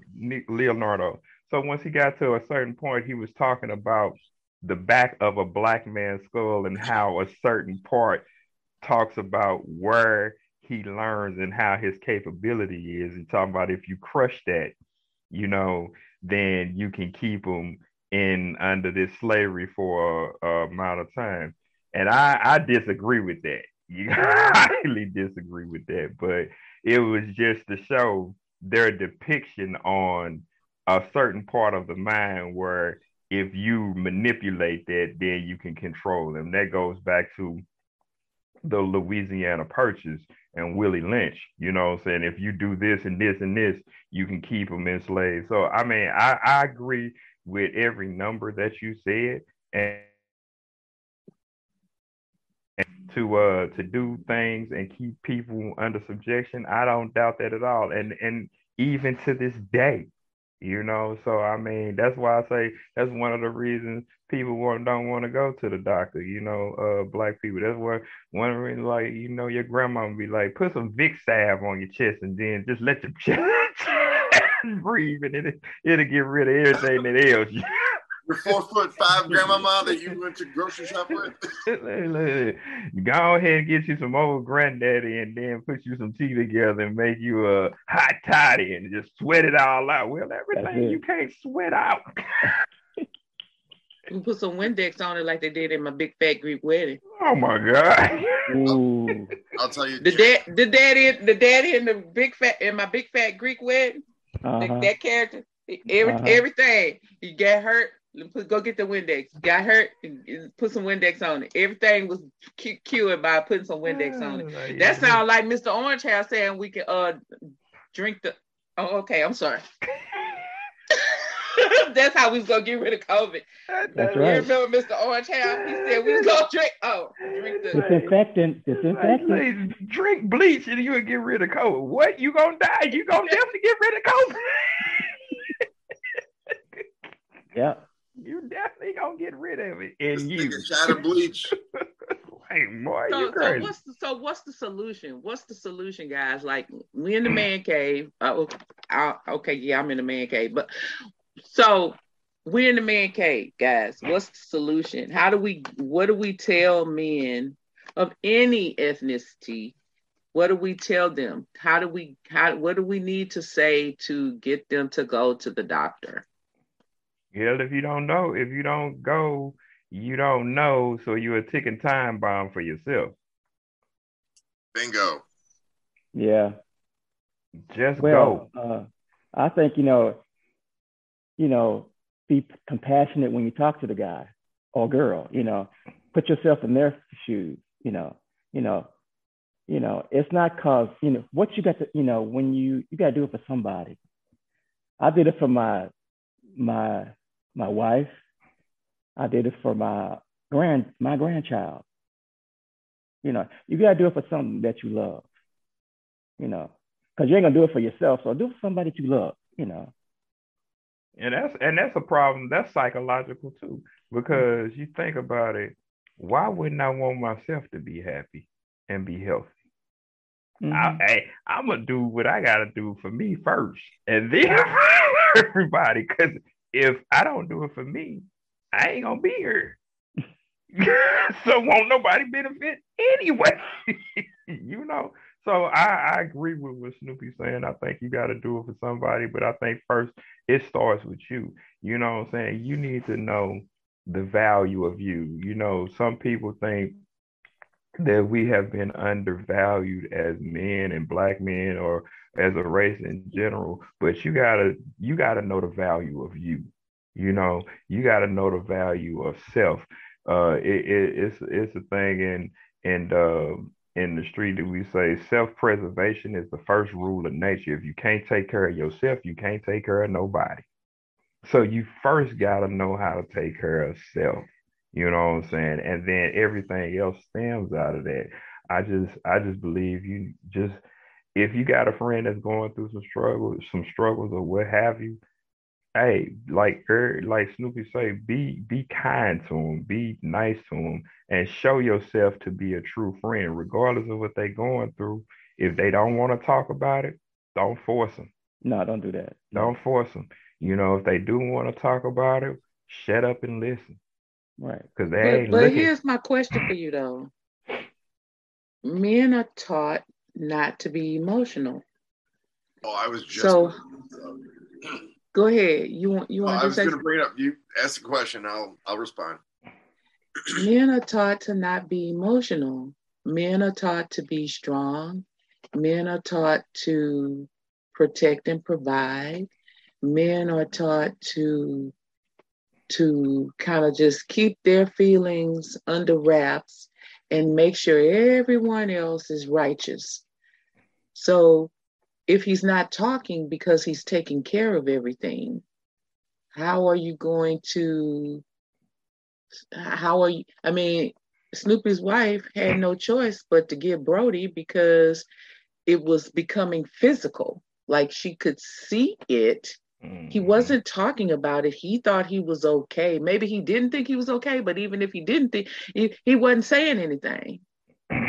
Leonardo. So once he got to a certain point, he was talking about the back of a black man's skull and how a certain part talks about where he learns and how his capability is. And talking about if you crush that, you know, then you can keep him in under this slavery for a, a amount of time. And I, I disagree with that. [laughs] You really disagree with that. But it was just to show their depiction on a certain part of the mind where if you manipulate that, then you can control them. That goes back to the Louisiana Purchase and Willie Lynch. You know I'm saying? If you do this and this and this, you can keep them enslaved. So, I mean, I, I agree with every number that you said. And to uh to do things and keep people under subjection i don't doubt that at all. And and even to this day you know? So i mean that's why i say that's one of the reasons people want, don't want to go to the doctor you know uh black people. That's why one reasons like you know your grandma would be like put some Vicks salve on your chest and then just let your [laughs] chest breathe and it, it'll get rid of everything that ails you [laughs] Your four foot five grandmama that you went to grocery shop with. [laughs] Go ahead and get you some old granddaddy and then put you some tea together and make you a hot toddy and just sweat it all out. Well, everything you can't sweat out. You can put some Windex on it like they did in my big fat Greek wedding. Oh my God. Ooh. I'll tell you. The dad, the daddy, the daddy in the big fat in my big fat Greek wedding. Uh-huh. That, that character, every Uh-huh. everything. You got hurt. Put, go get the Windex. Got hurt. Put some Windex on it. Everything was cured by putting some Windex on it. That sounds like Mr. Orange Hair saying we can uh drink the. Oh, okay. I'm sorry. [laughs] That's how we was gonna get rid of COVID. That's You right. remember Mr. Orange Hair? He said we was gonna drink. Oh, drink the. Disinfectant. Disinfectant. Say, drink bleach and you will get rid of COVID. What? You gonna die? You gonna definitely get rid of COVID. Yeah. You definitely gonna get rid of it. And Just you, take a shot of bleach. [laughs] hey boy, So, you so crazy. what's the, so what's the solution? What's the solution, guys? Like we in the man cave. Uh, uh, okay, yeah, I'm in the man cave, but so we're in the man cave, guys. What's the solution? How do we? What do we tell men of any ethnicity? What do we tell them? How do we? How? What do we need to say to get them to go to the doctor? Hell, if you don't know, if you don't go, you don't know. So you're a ticking time bomb for yourself. Bingo. Yeah. Just Well, go. uh, I think you know, you know, be compassionate when you talk to the guy or girl. You know, put yourself in their shoes. You know, you know, you know. It's not cause you know what you got to. You know, when you you got to do it for somebody. I did it for my my my wife. I did it for my grand my grandchild. You know, you got to do it for something that you love. You know, because you ain't gonna do it for yourself. So do it for somebody that you love. You know. And that's and that's a problem. That's psychological too, because you think about it. Why wouldn't I want myself to be happy and be healthy? Mhm. I, hey, I'm gonna do what I gotta do for me first, and then [laughs] for everybody. Because if I don't do it for me, I ain't gonna be here. [laughs] so won't nobody benefit anyway. [laughs] you know. So I, I agree with what Snoopy's saying. I think you got to do it for somebody, but I think first it starts with you. You know what I'm saying? You need to know the value of you. You know, some people think that we have been undervalued as men and black men or as a race in general but you gotta you gotta know the value of you you know you gotta know the value of self uh it, it it's it's a thing in in uh in the street that we say self-preservation is the first rule of nature if you can't take care of yourself you can't take care of nobody so you first gotta know how to take care of self you know what I'm saying? And then everything else stems out of that. I just I just believe you just if you got a friend that's going through some struggles, some struggles or what have you, hey, like like Snoopy say, be be kind to them, be nice to them, and show yourself to be a true friend, regardless of what they're going through. If they don't want to talk about it, don't force them. No, don't do that. Don't force them. You know, if they do want to talk about it, shut up and listen, Right. because they But, ain't but looking. here's my question for you though. Men are taught not to be emotional. Oh, I was just. So- [clears throat] Go ahead. You want you want? Oh, I was going to bring it up. You ask the question. I'll I'll respond. [clears throat] men are taught to not be emotional. Men are taught to be strong. Men are taught to protect and provide. Men are taught to to kind of just keep their feelings under wraps and make sure everyone else is righteous. So if he's not talking because he's taking care of everything, how are you going to how are you i mean snoopy's wife had no choice but to get brody because it was becoming physical. Like she could see it. He Mhm. wasn't talking about it. He thought he was okay. Maybe he didn't think he was okay but even if he didn't think he, he wasn't saying anything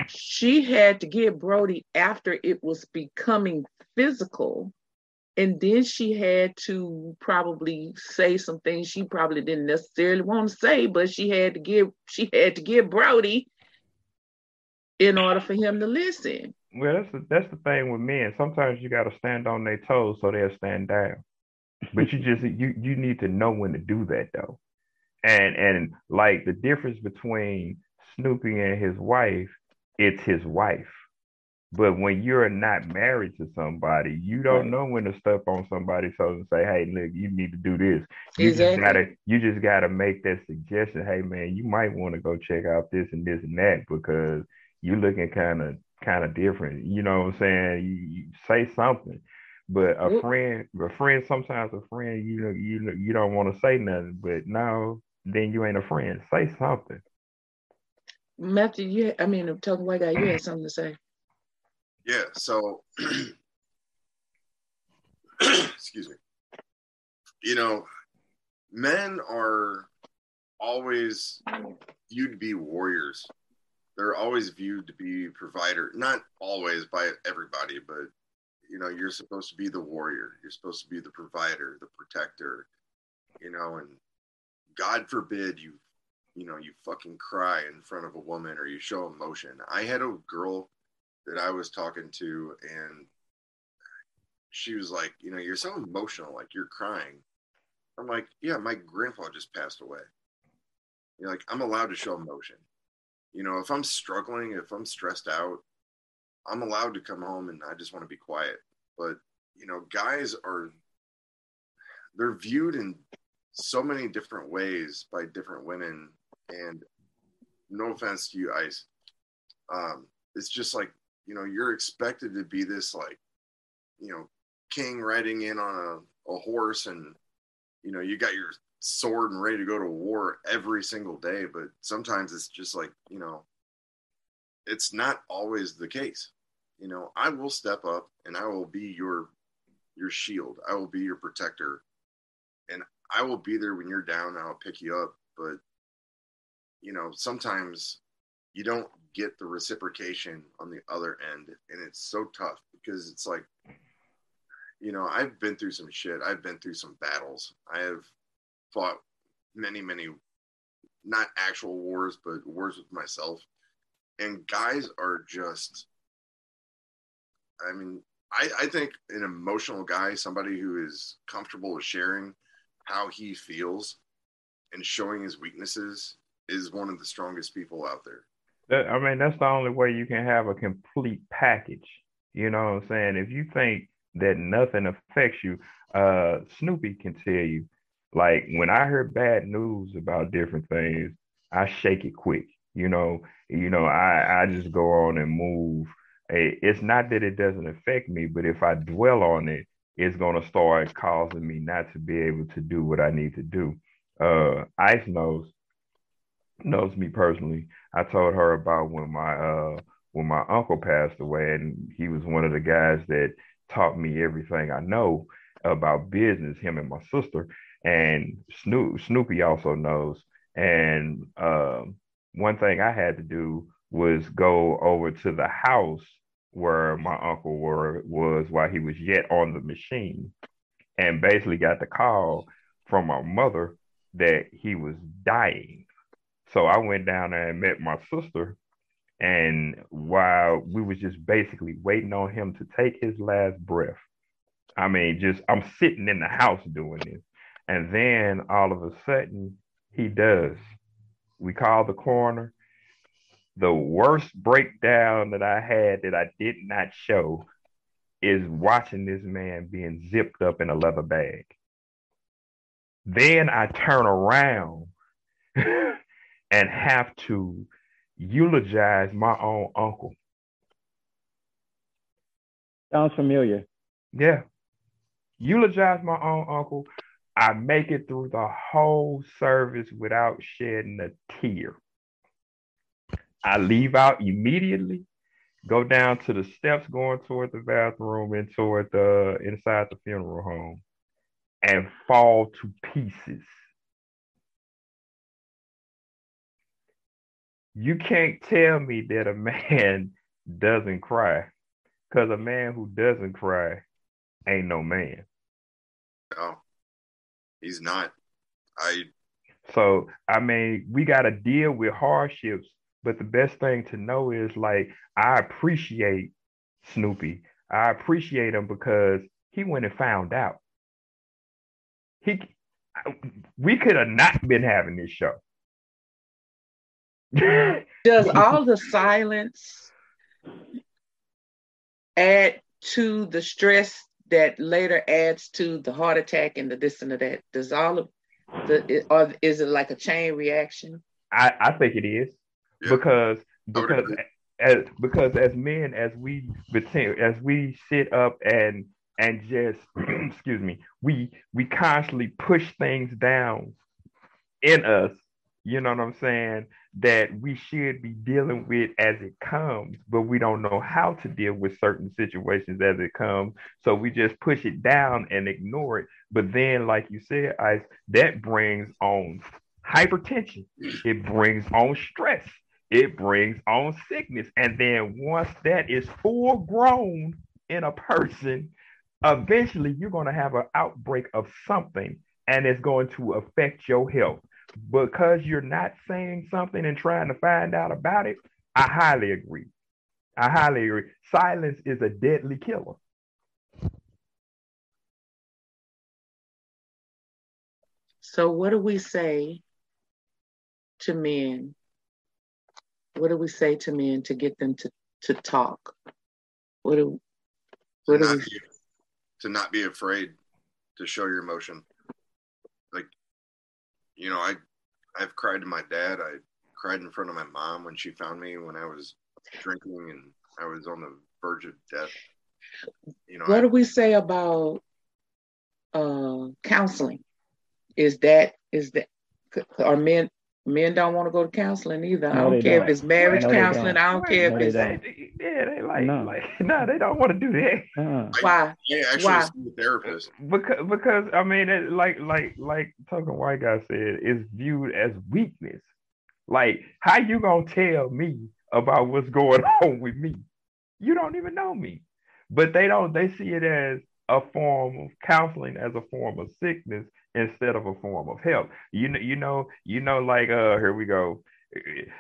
she had to get brody after it was becoming physical and then she had to probably say some things she probably didn't necessarily want to say, but she had to give she had to give Brody in order for him to listen. Well, that's the, that's the thing with men. Sometimes you got to stand on their toes so they'll stand down. But you just you you need to know when to do that though. And and like the difference between Snoopy and his wife, it's his wife. But when you're not married to somebody, you don't Right. know when to step on somebody's toes and say, "Hey, look, you need to do this." You Exactly. just gotta you just gotta make that suggestion. Hey, man, you might want to go check out this and this and that because you're looking kind of kind of different. You know what I'm saying? You, you say something. But a Well- friend, a friend, sometimes a friend, you know, you know, you don't want to say nothing. But no, then you ain't a friend. Say something. Matthew, you I mean talking white guy, you had something to say. Yeah. So, [clears throat] excuse me. You know, men are always viewed to be warriors. They're always viewed to be provider. Not always by everybody, but you know, you're supposed to be the warrior. You're supposed to be the provider, the protector. You know, and God forbid you, you know, you fucking cry in front of a woman or you show emotion. I had a girl that I was talking to, and she was like, you know, you're so emotional, like you're crying. I'm like, yeah, my grandpa just passed away. You're like, I'm allowed to show emotion. You know, if I'm struggling, if I'm stressed out, I'm allowed to come home and I just want to be quiet. But you know, guys are they're viewed in so many different ways by different women. And no offense to you, Ice. Um, it's just like, you know, you're expected to be this like, you know, king riding in on a, a horse and you know, you got your sword and ready to go to war every single day, but sometimes it's just like, you know, it's not always the case. You know, I will step up and I will be your your shield. I will be your protector. And I will be there when you're down. I'll pick you up. But you know, sometimes you don't get the reciprocation on the other end. And it's so tough because it's like, you know, I've been through some shit. I've been through some battles. I have fought many, many, not actual wars, but wars with myself. And guys are just, I mean, I, I think an emotional guy, somebody who is comfortable with sharing how he feels and showing his weaknesses, is one of the strongest people out there. That, I mean, that's the only way you can have a complete package. You know what I'm saying? If you think that nothing affects you, uh, Snoopy can tell you like when I hear bad news about different things, I shake it quick. You know, you know, I I just go on and move. It's not that it doesn't affect me, but if I dwell on it, it's gonna start causing me not to be able to do what I need to do. Uh, Ice knows knows me personally. I told her about when my uh when my uncle passed away, and he was one of the guys that taught me everything I know about business. Him and my sister, and Snoop, Snoopy also knows. And um, one thing I had to do was go over to the house where my uncle were, was while he was yet on the machine, and basically got the call from my mother that he was dying. So I went down there and met my sister. And while we was just basically waiting on him to take his last breath, I mean, just I'm sitting in the house doing this. And then all of a sudden, he does. We call the coroner. The worst breakdown that I had that I did not show is watching this man being zipped up in a leather bag. Then I turn around [laughs] and have to eulogize my own uncle. Sounds familiar. Yeah. Eulogize my own uncle. I make it through the whole service without shedding a tear. I leave out immediately, go down to the steps going toward the bathroom and toward the inside the funeral home, and fall to pieces. You can't tell me that a man [laughs] doesn't cry, because a man who doesn't cry ain't no man. Oh. He's not. I. So I mean, we got to deal with hardships, but the best thing to know is like I appreciate Snoopy. I appreciate him because he went and found out. He, we could have not been having this show. [laughs] Does all the silence add to the stress that later adds to the heart attack and the this and the that? Does all of the or is it like a chain reaction? I, I think it is yeah. because because as because as men as we as we sit up and and just [clears throat] excuse me we we constantly push things down in us you know what I'm saying, that we should be dealing with as it comes, but we don't know how to deal with certain situations as it comes. So we just push it down and ignore it. But then, like you said, Ice, that brings on hypertension, it brings on stress, it brings on sickness. And then once that is full grown in a person, eventually you're going to have an outbreak of something and it's going to affect your health because you're not saying something and trying to find out about it, I highly agree. I highly agree. Silence is a deadly killer. So, what do we say to men? What do we say to men to get them to, to talk? What do, to what do not, we, be, to not be afraid to show your emotion. You know, I I've cried to my dad. I cried in front of my mom when she found me when I was drinking and I was on the verge of death. You know, what I, do we say about uh, counseling? Is that is that are men men don't want to go to counseling either? I don't care don't. if it's marriage No, counseling. don't. I don't care No, if they it's don't. They- yeah, they like, No. like, [laughs] no, they don't want to do that. Uh, why. I actually Why? see a therapist. because because I mean, it, like like like token white guy said, it's viewed as weakness. Like, how you gonna tell me about what's going [laughs] on with me? You don't even know me. But they don't. They see it as a form of counseling, as a form of sickness instead of a form of help. You know, you know, you know. Like, uh, here we go.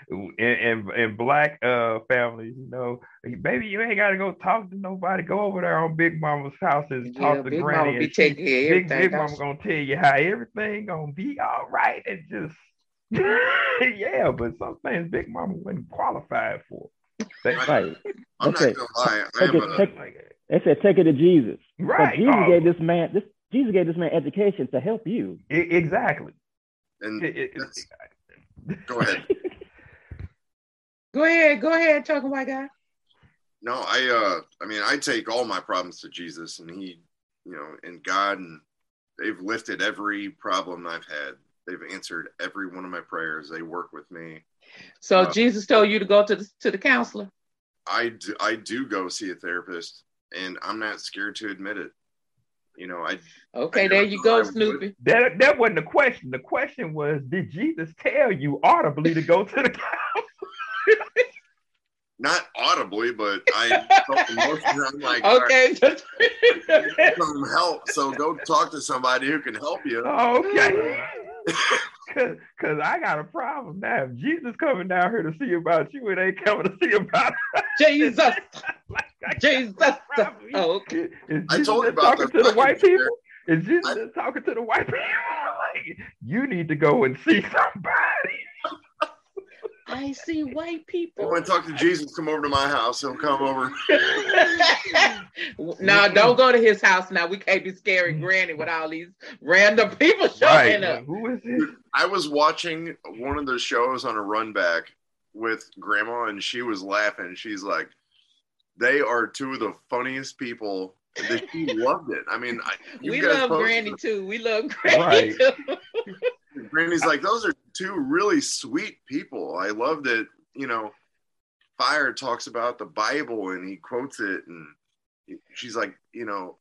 In, in, in black uh families, you know, baby, you ain't gotta go talk to nobody. Go over there on Big Mama's house and Yeah, talk to Big Granny. Mama and be she- taking care of Big. Big Mama gonna tell you how everything gonna be all right and just [laughs] yeah, but some things Big Mama wasn't qualified for. They- right. I'm Okay. not gonna lie. I Take am it- a, take- They said take it to Jesus. But right. Jesus oh, gave this man this Jesus gave this man education to help you. e- exactly. and It- it- that's- [laughs] go ahead. Go ahead, go ahead, talking white guy. No, I uh I mean I take all my problems to Jesus and he, you know, and God and they've lifted every problem I've had. They've answered every one of my prayers. They work with me. So Uh, Jesus told you to go to the to the counselor. I do, I do go see a therapist and I'm not scared to admit it. You know, I Okay, I there you go, I would. Snoopy. That that wasn't the question. The question was, did Jesus tell you audibly to go to the [laughs] not audibly, but I felt emotions. I'm like, [laughs] all right, Okay. [laughs] some help. So go talk to somebody who can help you. Okay. Cause, Cause I got a problem now. If Jesus coming down here to see about you, it ain't coming to see about [laughs] Jesus. like, I Jesus. [laughs] Oh, okay. Is, is I Jesus told you about talking the to the white spirit. people? Is Jesus I- talking to the white [laughs] people? like, you need to go and see somebody. I see white You people. want to talk to Jesus? Come over to my house. He'll come over. [laughs] no, don't go to his house now. We can't be scaring mm. Granny with all these random people showing up. Who is this? I was watching one of the shows on a run back with grandma, and she was laughing. She's like, "They are two of the funniest people." That she [laughs] loved it. I mean, I, you We guys love Granny it. too. We love Granny Right. too. Granny's like, "Those are two really sweet people." I love that. You know, Fire talks about the Bible and he quotes it, and she's like, you know,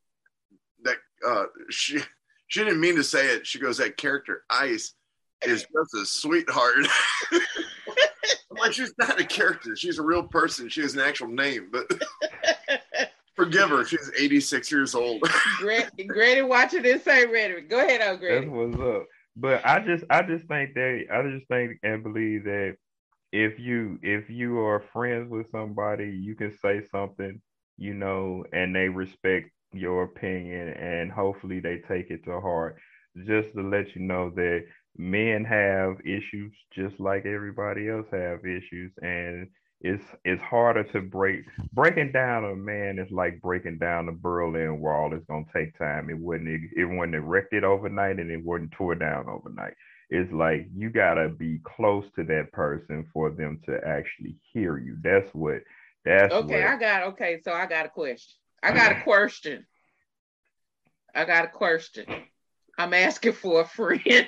that uh, she she didn't mean to say it. She goes, "That character Ice is just a sweetheart." [laughs] Like, she's not a character. She's a real person. She has an actual name, but [laughs] forgive her. She's 86 years old. Gran- Granny watching this same rhetoric. Go ahead, oh That's what's up. But I just I just think that I just think and believe that if you if you are friends with somebody, you can say something, you know, and they respect your opinion and hopefully they take it to heart. Just to let you know that men have issues just like everybody else have issues and it's it's harder to break breaking down a man is like breaking down a Berlin wall. It's gonna take time. It wouldn't it wasn't erected overnight and it wasn't tore down overnight. It's like you gotta be close to that person for them to actually hear you. That's what that's Okay, what I got okay. So I got a question. I got a [clears throat] question. I got a question. I'm asking for a friend.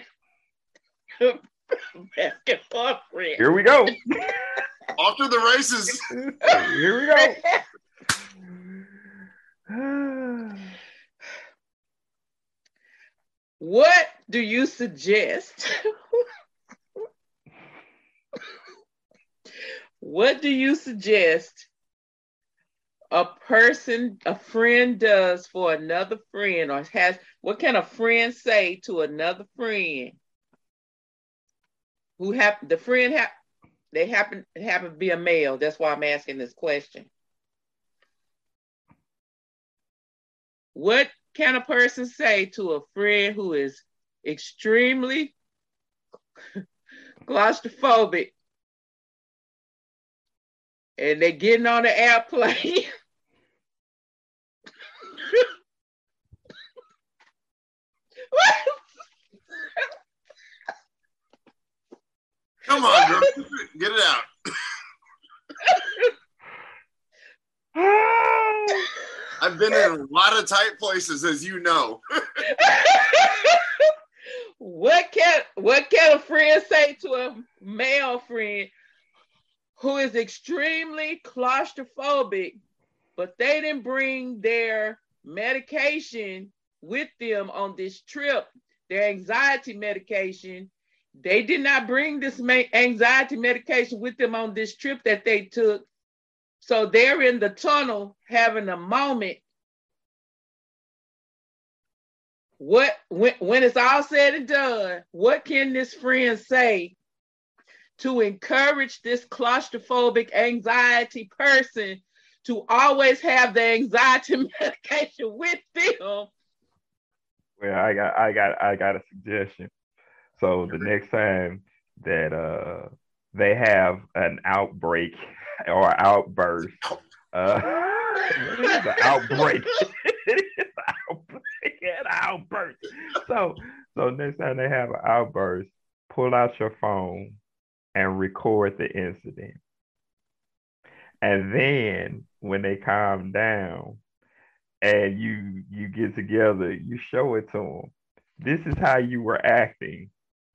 [laughs] I'm asking for a friend. here we go. [laughs] Off to the races. here we go. [sighs] What do you suggest? [laughs] what do you suggest a person, a friend does for another friend, or has what can a friend say to another friend who happen the friend hap they happen happen to be a male? That's why I'm asking this question. What can a person say to a friend who is extremely [laughs] claustrophobic and they're getting on the airplane [laughs] Come on, girl. Get it out. [laughs] I've been in a lot of tight places, as you know. [laughs] what can what can a friend say to a male friend who is extremely claustrophobic, but they didn't bring their medication with them on this trip, their anxiety medication. They did not bring this anxiety medication with them on this trip that they took. So they're in the tunnel having a moment. What when, when it's all said and done, what can this friend say to encourage this claustrophobic anxiety person to always have the anxiety [laughs] medication with them? Well, I got I got I got a suggestion. So the next time that uh they have an outbreak [laughs] or outburst, uh [laughs] [laughs] it's an outbreak. outbreak, an outburst. So so next time they have an outburst, pull out your phone and record the incident. And then when they calm down and you you get together, you show it to them. This is how you were acting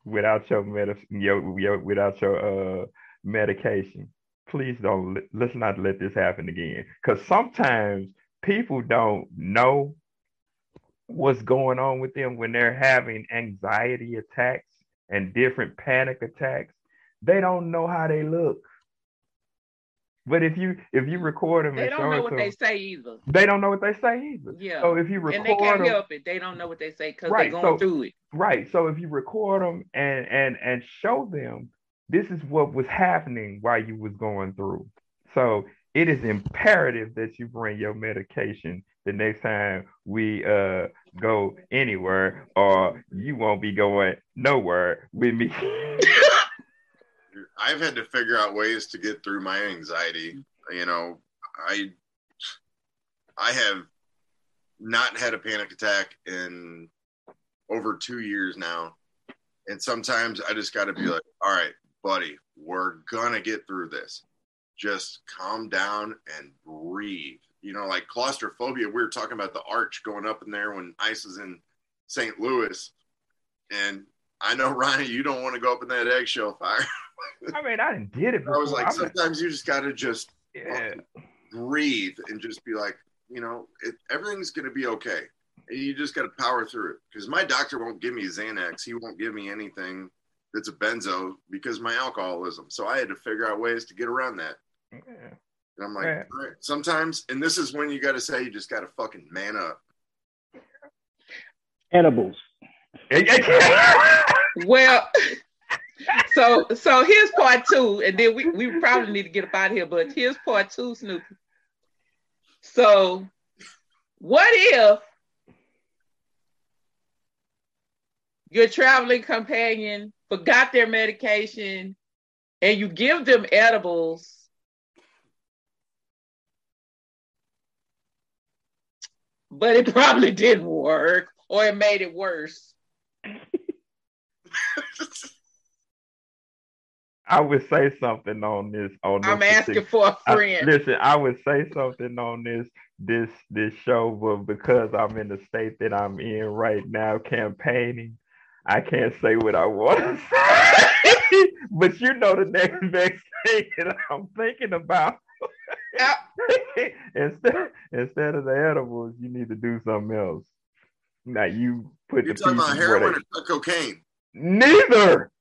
without your med- your, your without your uh medication. Please don't let's not let this happen again. Because sometimes people don't know what's going on with them when they're having anxiety attacks and different panic attacks. They don't know how they look. But if you if you record them, they don't know what them, they say either. They don't know what they say either. Yeah. So if you record and they can't them, help it. They don't know what they say because Right, they're going so- through it. Right. So if you record them and and and show them this is what was happening while you was going through. So it is imperative that you bring your medication the next time we uh go anywhere or you won't be going nowhere with me. [laughs] I've had to figure out ways to get through my anxiety. You know, I I have not had a panic attack in over two years now. And sometimes I just gotta be like, all right, buddy, we're gonna get through this. Just calm down and breathe. You know, like claustrophobia, we were talking about the arch going up in there when ice is in St. Louis. And I know [laughs] Ryan, you don't want to go up in that eggshell fire. I mean, I didn't did it I was like, I'm- sometimes you just got to just yeah. breathe and just be like, you know, it, everything's going to be okay. And you just got to power through it. Because my doctor won't give me Xanax. He won't give me anything that's a benzo because of my alcoholism. So I had to figure out ways to get around that. yeah. And I'm like, Right. sometimes, and this is when you got to say, you just got to fucking man up. Edibles. [laughs] Well, so so here's part two, and then we, we probably need to get up out of here, but here's part two, Snoopy. So what if your traveling companion forgot their medication and you give them edibles? But it probably didn't work, or it made it worse. [laughs] I would say something on this. On this I'm asking for a friend. listen, I would say something on this this this show, but because I'm in the state that I'm in right now, campaigning, I can't say what I want to [laughs] say. but you know the next [laughs] next thing that I'm thinking about. [laughs] instead instead of the edibles, you need to do something else. Now you put You're the talking about pieces where heroin or cocaine. Neither.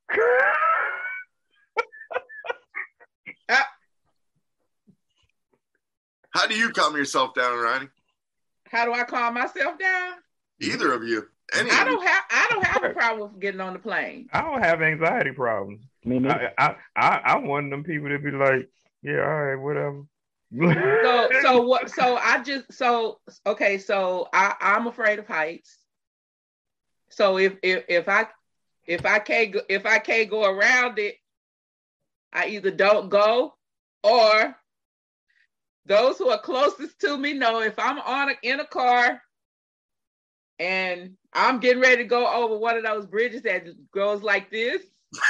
How do you calm yourself down, Ronnie? How do I calm myself down? Either of you. Any I don't have I don't have a problem with getting on the plane. I don't have anxiety problems. Me neither. I, I, I, I'm one of them people that be like, yeah, all right, whatever. So [laughs] so what so I just so okay, so I, I'm afraid of heights. So if if if I if I can't go, if I can't go around it, I either don't go or those who are closest to me know if I'm on a, in a car and I'm getting ready to go over one of those bridges that goes like this. [laughs]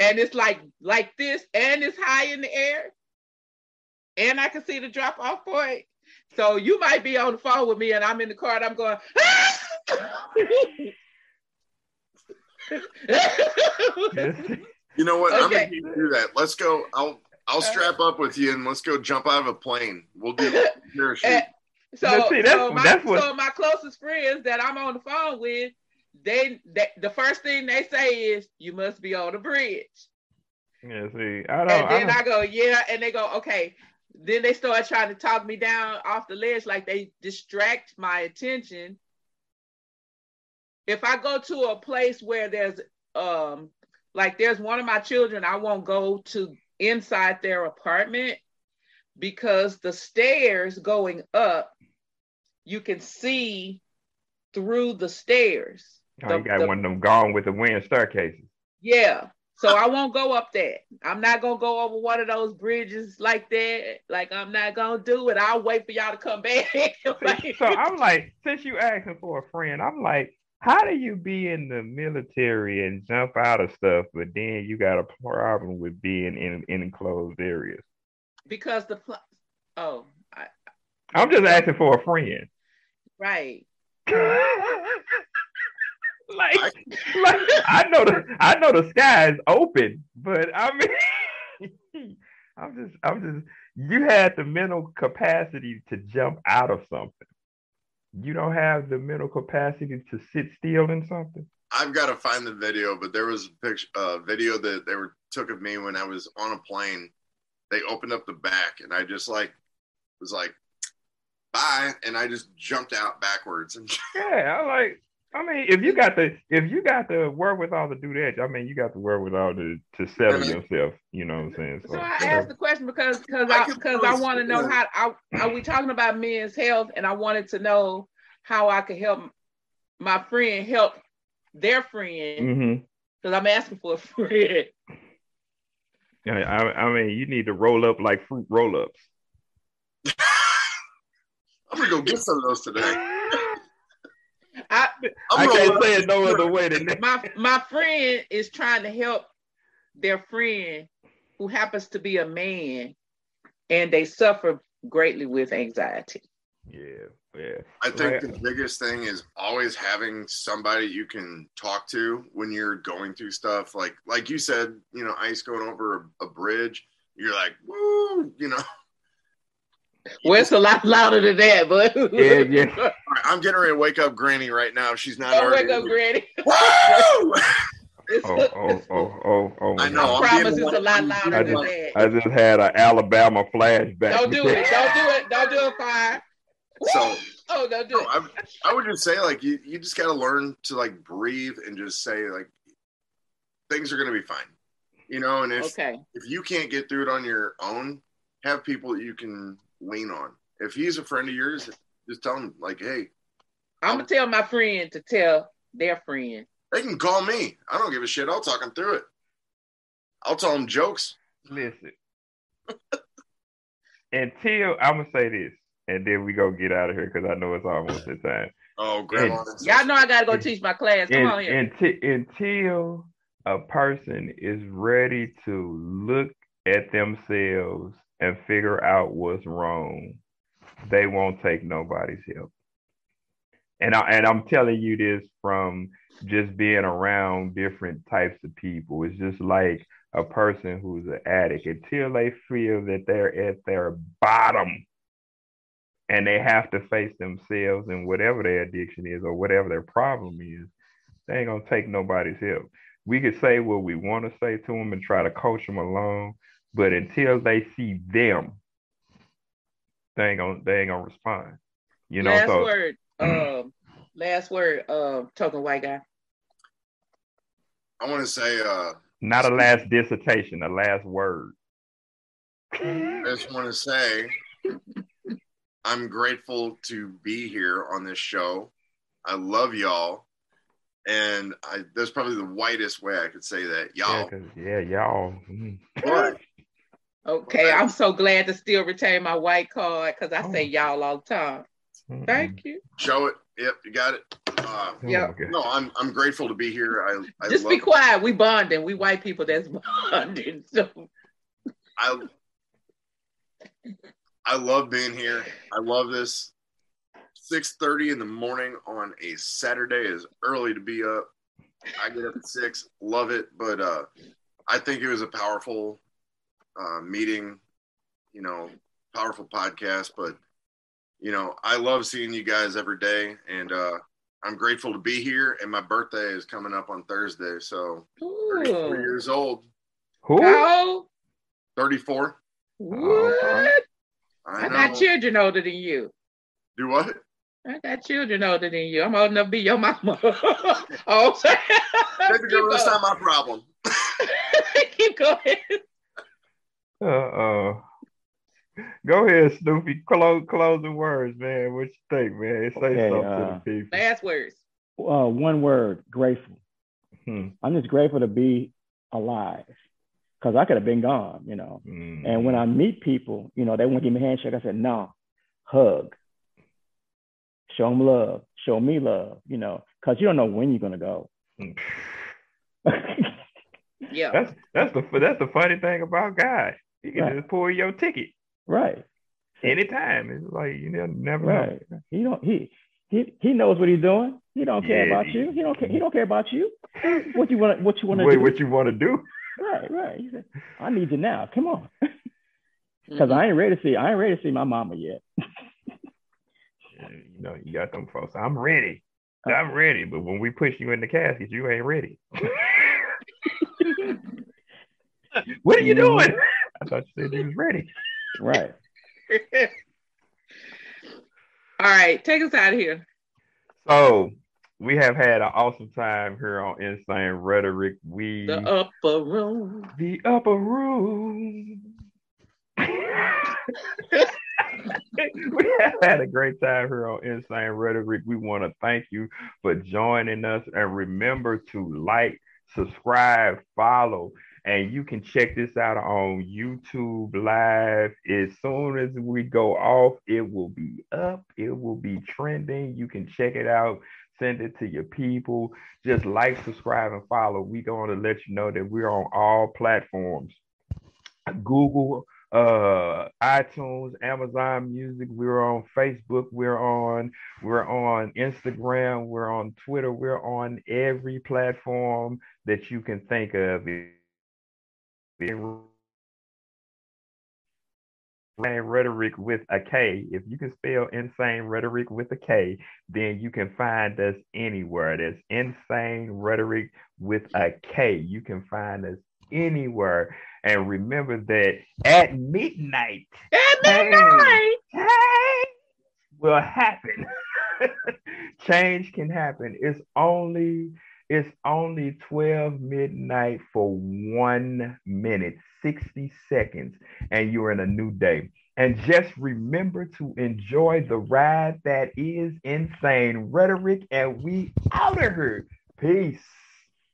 and it's like like this, and it's high in the air, and I can see the drop off point. So you might be on the phone with me, and I'm in the car, and I'm going. [laughs] [laughs] You know what? I'm gonna do that. Let's go. I'll I'll strap up with you and let's go jump out of a plane. We'll do [laughs] parachute. Eh, so, see, that's- so, my, that's what- so my closest friends that I'm on the phone with, they, they the first thing they say is, "You must be on the bridge." Yeah, see, I don't. and I then don't I, go, yeah, and they go, okay. Then they start trying to talk me down off the ledge, like they distract my attention. If I go to a place where there's um like there's one of my children, I won't go to inside their apartment because the stairs going up, you can see through the stairs. oh, you got the- one of them gone with the wind staircases. Yeah. So I won't go up that. I'm not gonna go over one of those bridges like that. Like I'm not gonna do it. I'll wait for y'all to come back. Like- [laughs] so I'm like, since you asking for a friend, I'm like, how do you be in the military and jump out of stuff, but then you got a problem with being in, in enclosed areas? because the pl- oh I, I'm just asking for a friend. right. [laughs] like, like I know the I know the sky is open, but I mean, [laughs] I'm just I'm just you had the mental capacity to jump out of something. You don't have the mental capacity to sit still in something. I've got to find the video, but there was a picture, uh, video that they were took of me when I was on a plane. They opened up the back, and I just like was like, "Bye," and I just jumped out backwards. And [laughs] Yeah, I like. I mean, if you got the if you got the wherewithal to do that, I mean, you got the wherewithal to to settle Mhm. yourself. You know what I'm saying? So I whatever. asked the question because because I I because I really want to know how I are we talking about men's health and I wanted to know how I could help my friend help their friend because I'm asking for a [laughs] friend. Yeah, I, I mean, you need to roll up like fruit roll ups. [laughs] I'm gonna go get some of those today. [laughs] I I I'm can't rolling say it no other way than that. my my friend is trying to help their friend who happens to be a man and they suffer greatly with anxiety. Yeah, yeah. I think Right. the biggest thing is always having somebody you can talk to when you're going through stuff. Like like you said, you know, ice going over a, a bridge. You're like, woo, you know. Well, it's a lot louder than that, but Yeah, yeah. [laughs] All right, I'm getting ready to wake up Granny right now. She's not Don't already. wake up, Granny. Woo! [laughs] Oh, oh, oh, oh, oh. I know, I promise it's a lot louder I than just- that. I just had an Alabama flashback. Don't do it. Don't do it. Don't do it, fire. So Oh, don't do no, it. I, I would just say like you, you just got to learn to like breathe and just say like things are gonna be fine, you know. And if Okay. if you can't get through it on your own, have people that you can lean on. If he's a friend of yours, just tell him like, hey, I'm gonna tell my friend to tell their friend. they can call me. I don't give a shit. I'll talk them through it. I'll tell them jokes. Listen. [laughs] Until I'm gonna say this, and then we go get out of here because I know it's almost the time. Oh, grandma. Y'all know I gotta go teach my class. Come And- on here. unti- until a person is ready to look at themselves and figure out what's wrong, they won't take nobody's help. And I and I'm telling you this from just being around different types of people. It's just like a person who's an addict until they feel that they're at their bottom and they have to face themselves and whatever their addiction is or whatever their problem is, they ain't gonna take nobody's help. We could say what we want to say to them and try to coach them along, but until they see them, they ain't gonna they ain't gonna respond. You know, last so word. Um, [clears throat] last word. Um, token white guy. I want to say, uh, not a last dissertation, a last word. I just want to say, I'm grateful to be here on this show. I love y'all, and I, that's probably the whitest way I could say that, Yeah, y'all. 'cause- yeah, y'all. mm. But Okay, I'm so glad to still retain my white card because I say Oh. y'all all the time. Thank you. Show it. Yep, you got it. Uh, Oh, Yeah. no, I'm I'm grateful to be here. I I Just love be quiet. We bonding. We white people that's [laughs] bonding. So I I love being here. I love this. Six thirty in the morning on a Saturday is early to be up. I get up at six. Love it, but uh, I think it was a powerful uh, meeting. You know, powerful podcast. But you know, I love seeing you guys every day, and uh, I'm grateful to be here. And my birthday is coming up on Thursday, so 34 Ooh. years old. Who? How 34. What? I, I got children older than you. Do what? I got children older than you. I'm old enough to be your mama. [laughs] oh, sorry. Baby girl, that's not my problem. [laughs] Keep going. Uh uh. Go ahead, Snoopy. Close closing words, man. What you think, man? Say Okay, something uh, to the people. Last words. Uh, one word, grateful. Hmm. I'm just grateful to be alive because I could have been gone, you know. Mm. And when I meet people, you know, they want to give me a handshake. I said, no, hug. Show them love. Show me love, you know, because you don't know when you're going to go. Mm. [laughs] Yeah. That's that's the that's the funny thing about God. He can Right. just pull your ticket right, anytime. It's like you never never know. right. He don't, he, he, he knows what he's doing. He don't care Yeah, about he- you. He don't care. He don't care about you. [laughs] What you want, what you want to Wait, do. what you want to do? Right, right. He said, I need you now. Come on. [laughs] Because Mhm. I ain't ready to see, I ain't ready to see my mama yet. [laughs] You know, you got them folks. I'm ready. I'm ready. But when we push you in the casket, you ain't ready. what are you doing? I thought you said he was ready. Right. [laughs] All right, take us out of here. So we have had an awesome time here on Insane Rhetoric. We The upper room. the upper room. [laughs] we have had a great time here on Insane Rhetoric. We want to thank you for joining us and remember to like, subscribe, follow, and you can check this out on YouTube Live. As soon as we go off, it will be up, it will be trending. You can check it out, send it to your people. Just like, subscribe, and follow. We're going to let you know that we're on all platforms. Google, uh, iTunes, Amazon Music. We're on Facebook. We're on we're on Instagram. We're on Twitter. We're on every platform that you can think of. Insane rhetoric with a K. If you can spell insane rhetoric with a K, then you can find us anywhere. That's insane rhetoric with a K. You can find us anywhere. And remember that at midnight, At Hey. midnight. change will happen. [laughs] change can happen. It's only it's only 12 midnight for one minute, 60 seconds, and you're in a new day. And just remember to enjoy the ride that is insane rhetoric, and we out of here. Peace.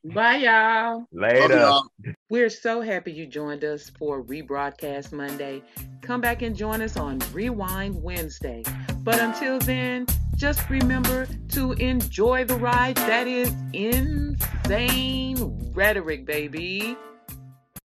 Bye, y'all. Later. y'all. We're so happy you joined us for Rebroadcast Monday. Come back and join us on Rewind Wednesday. But until then, just remember to enjoy the ride that is insane rhetoric, baby.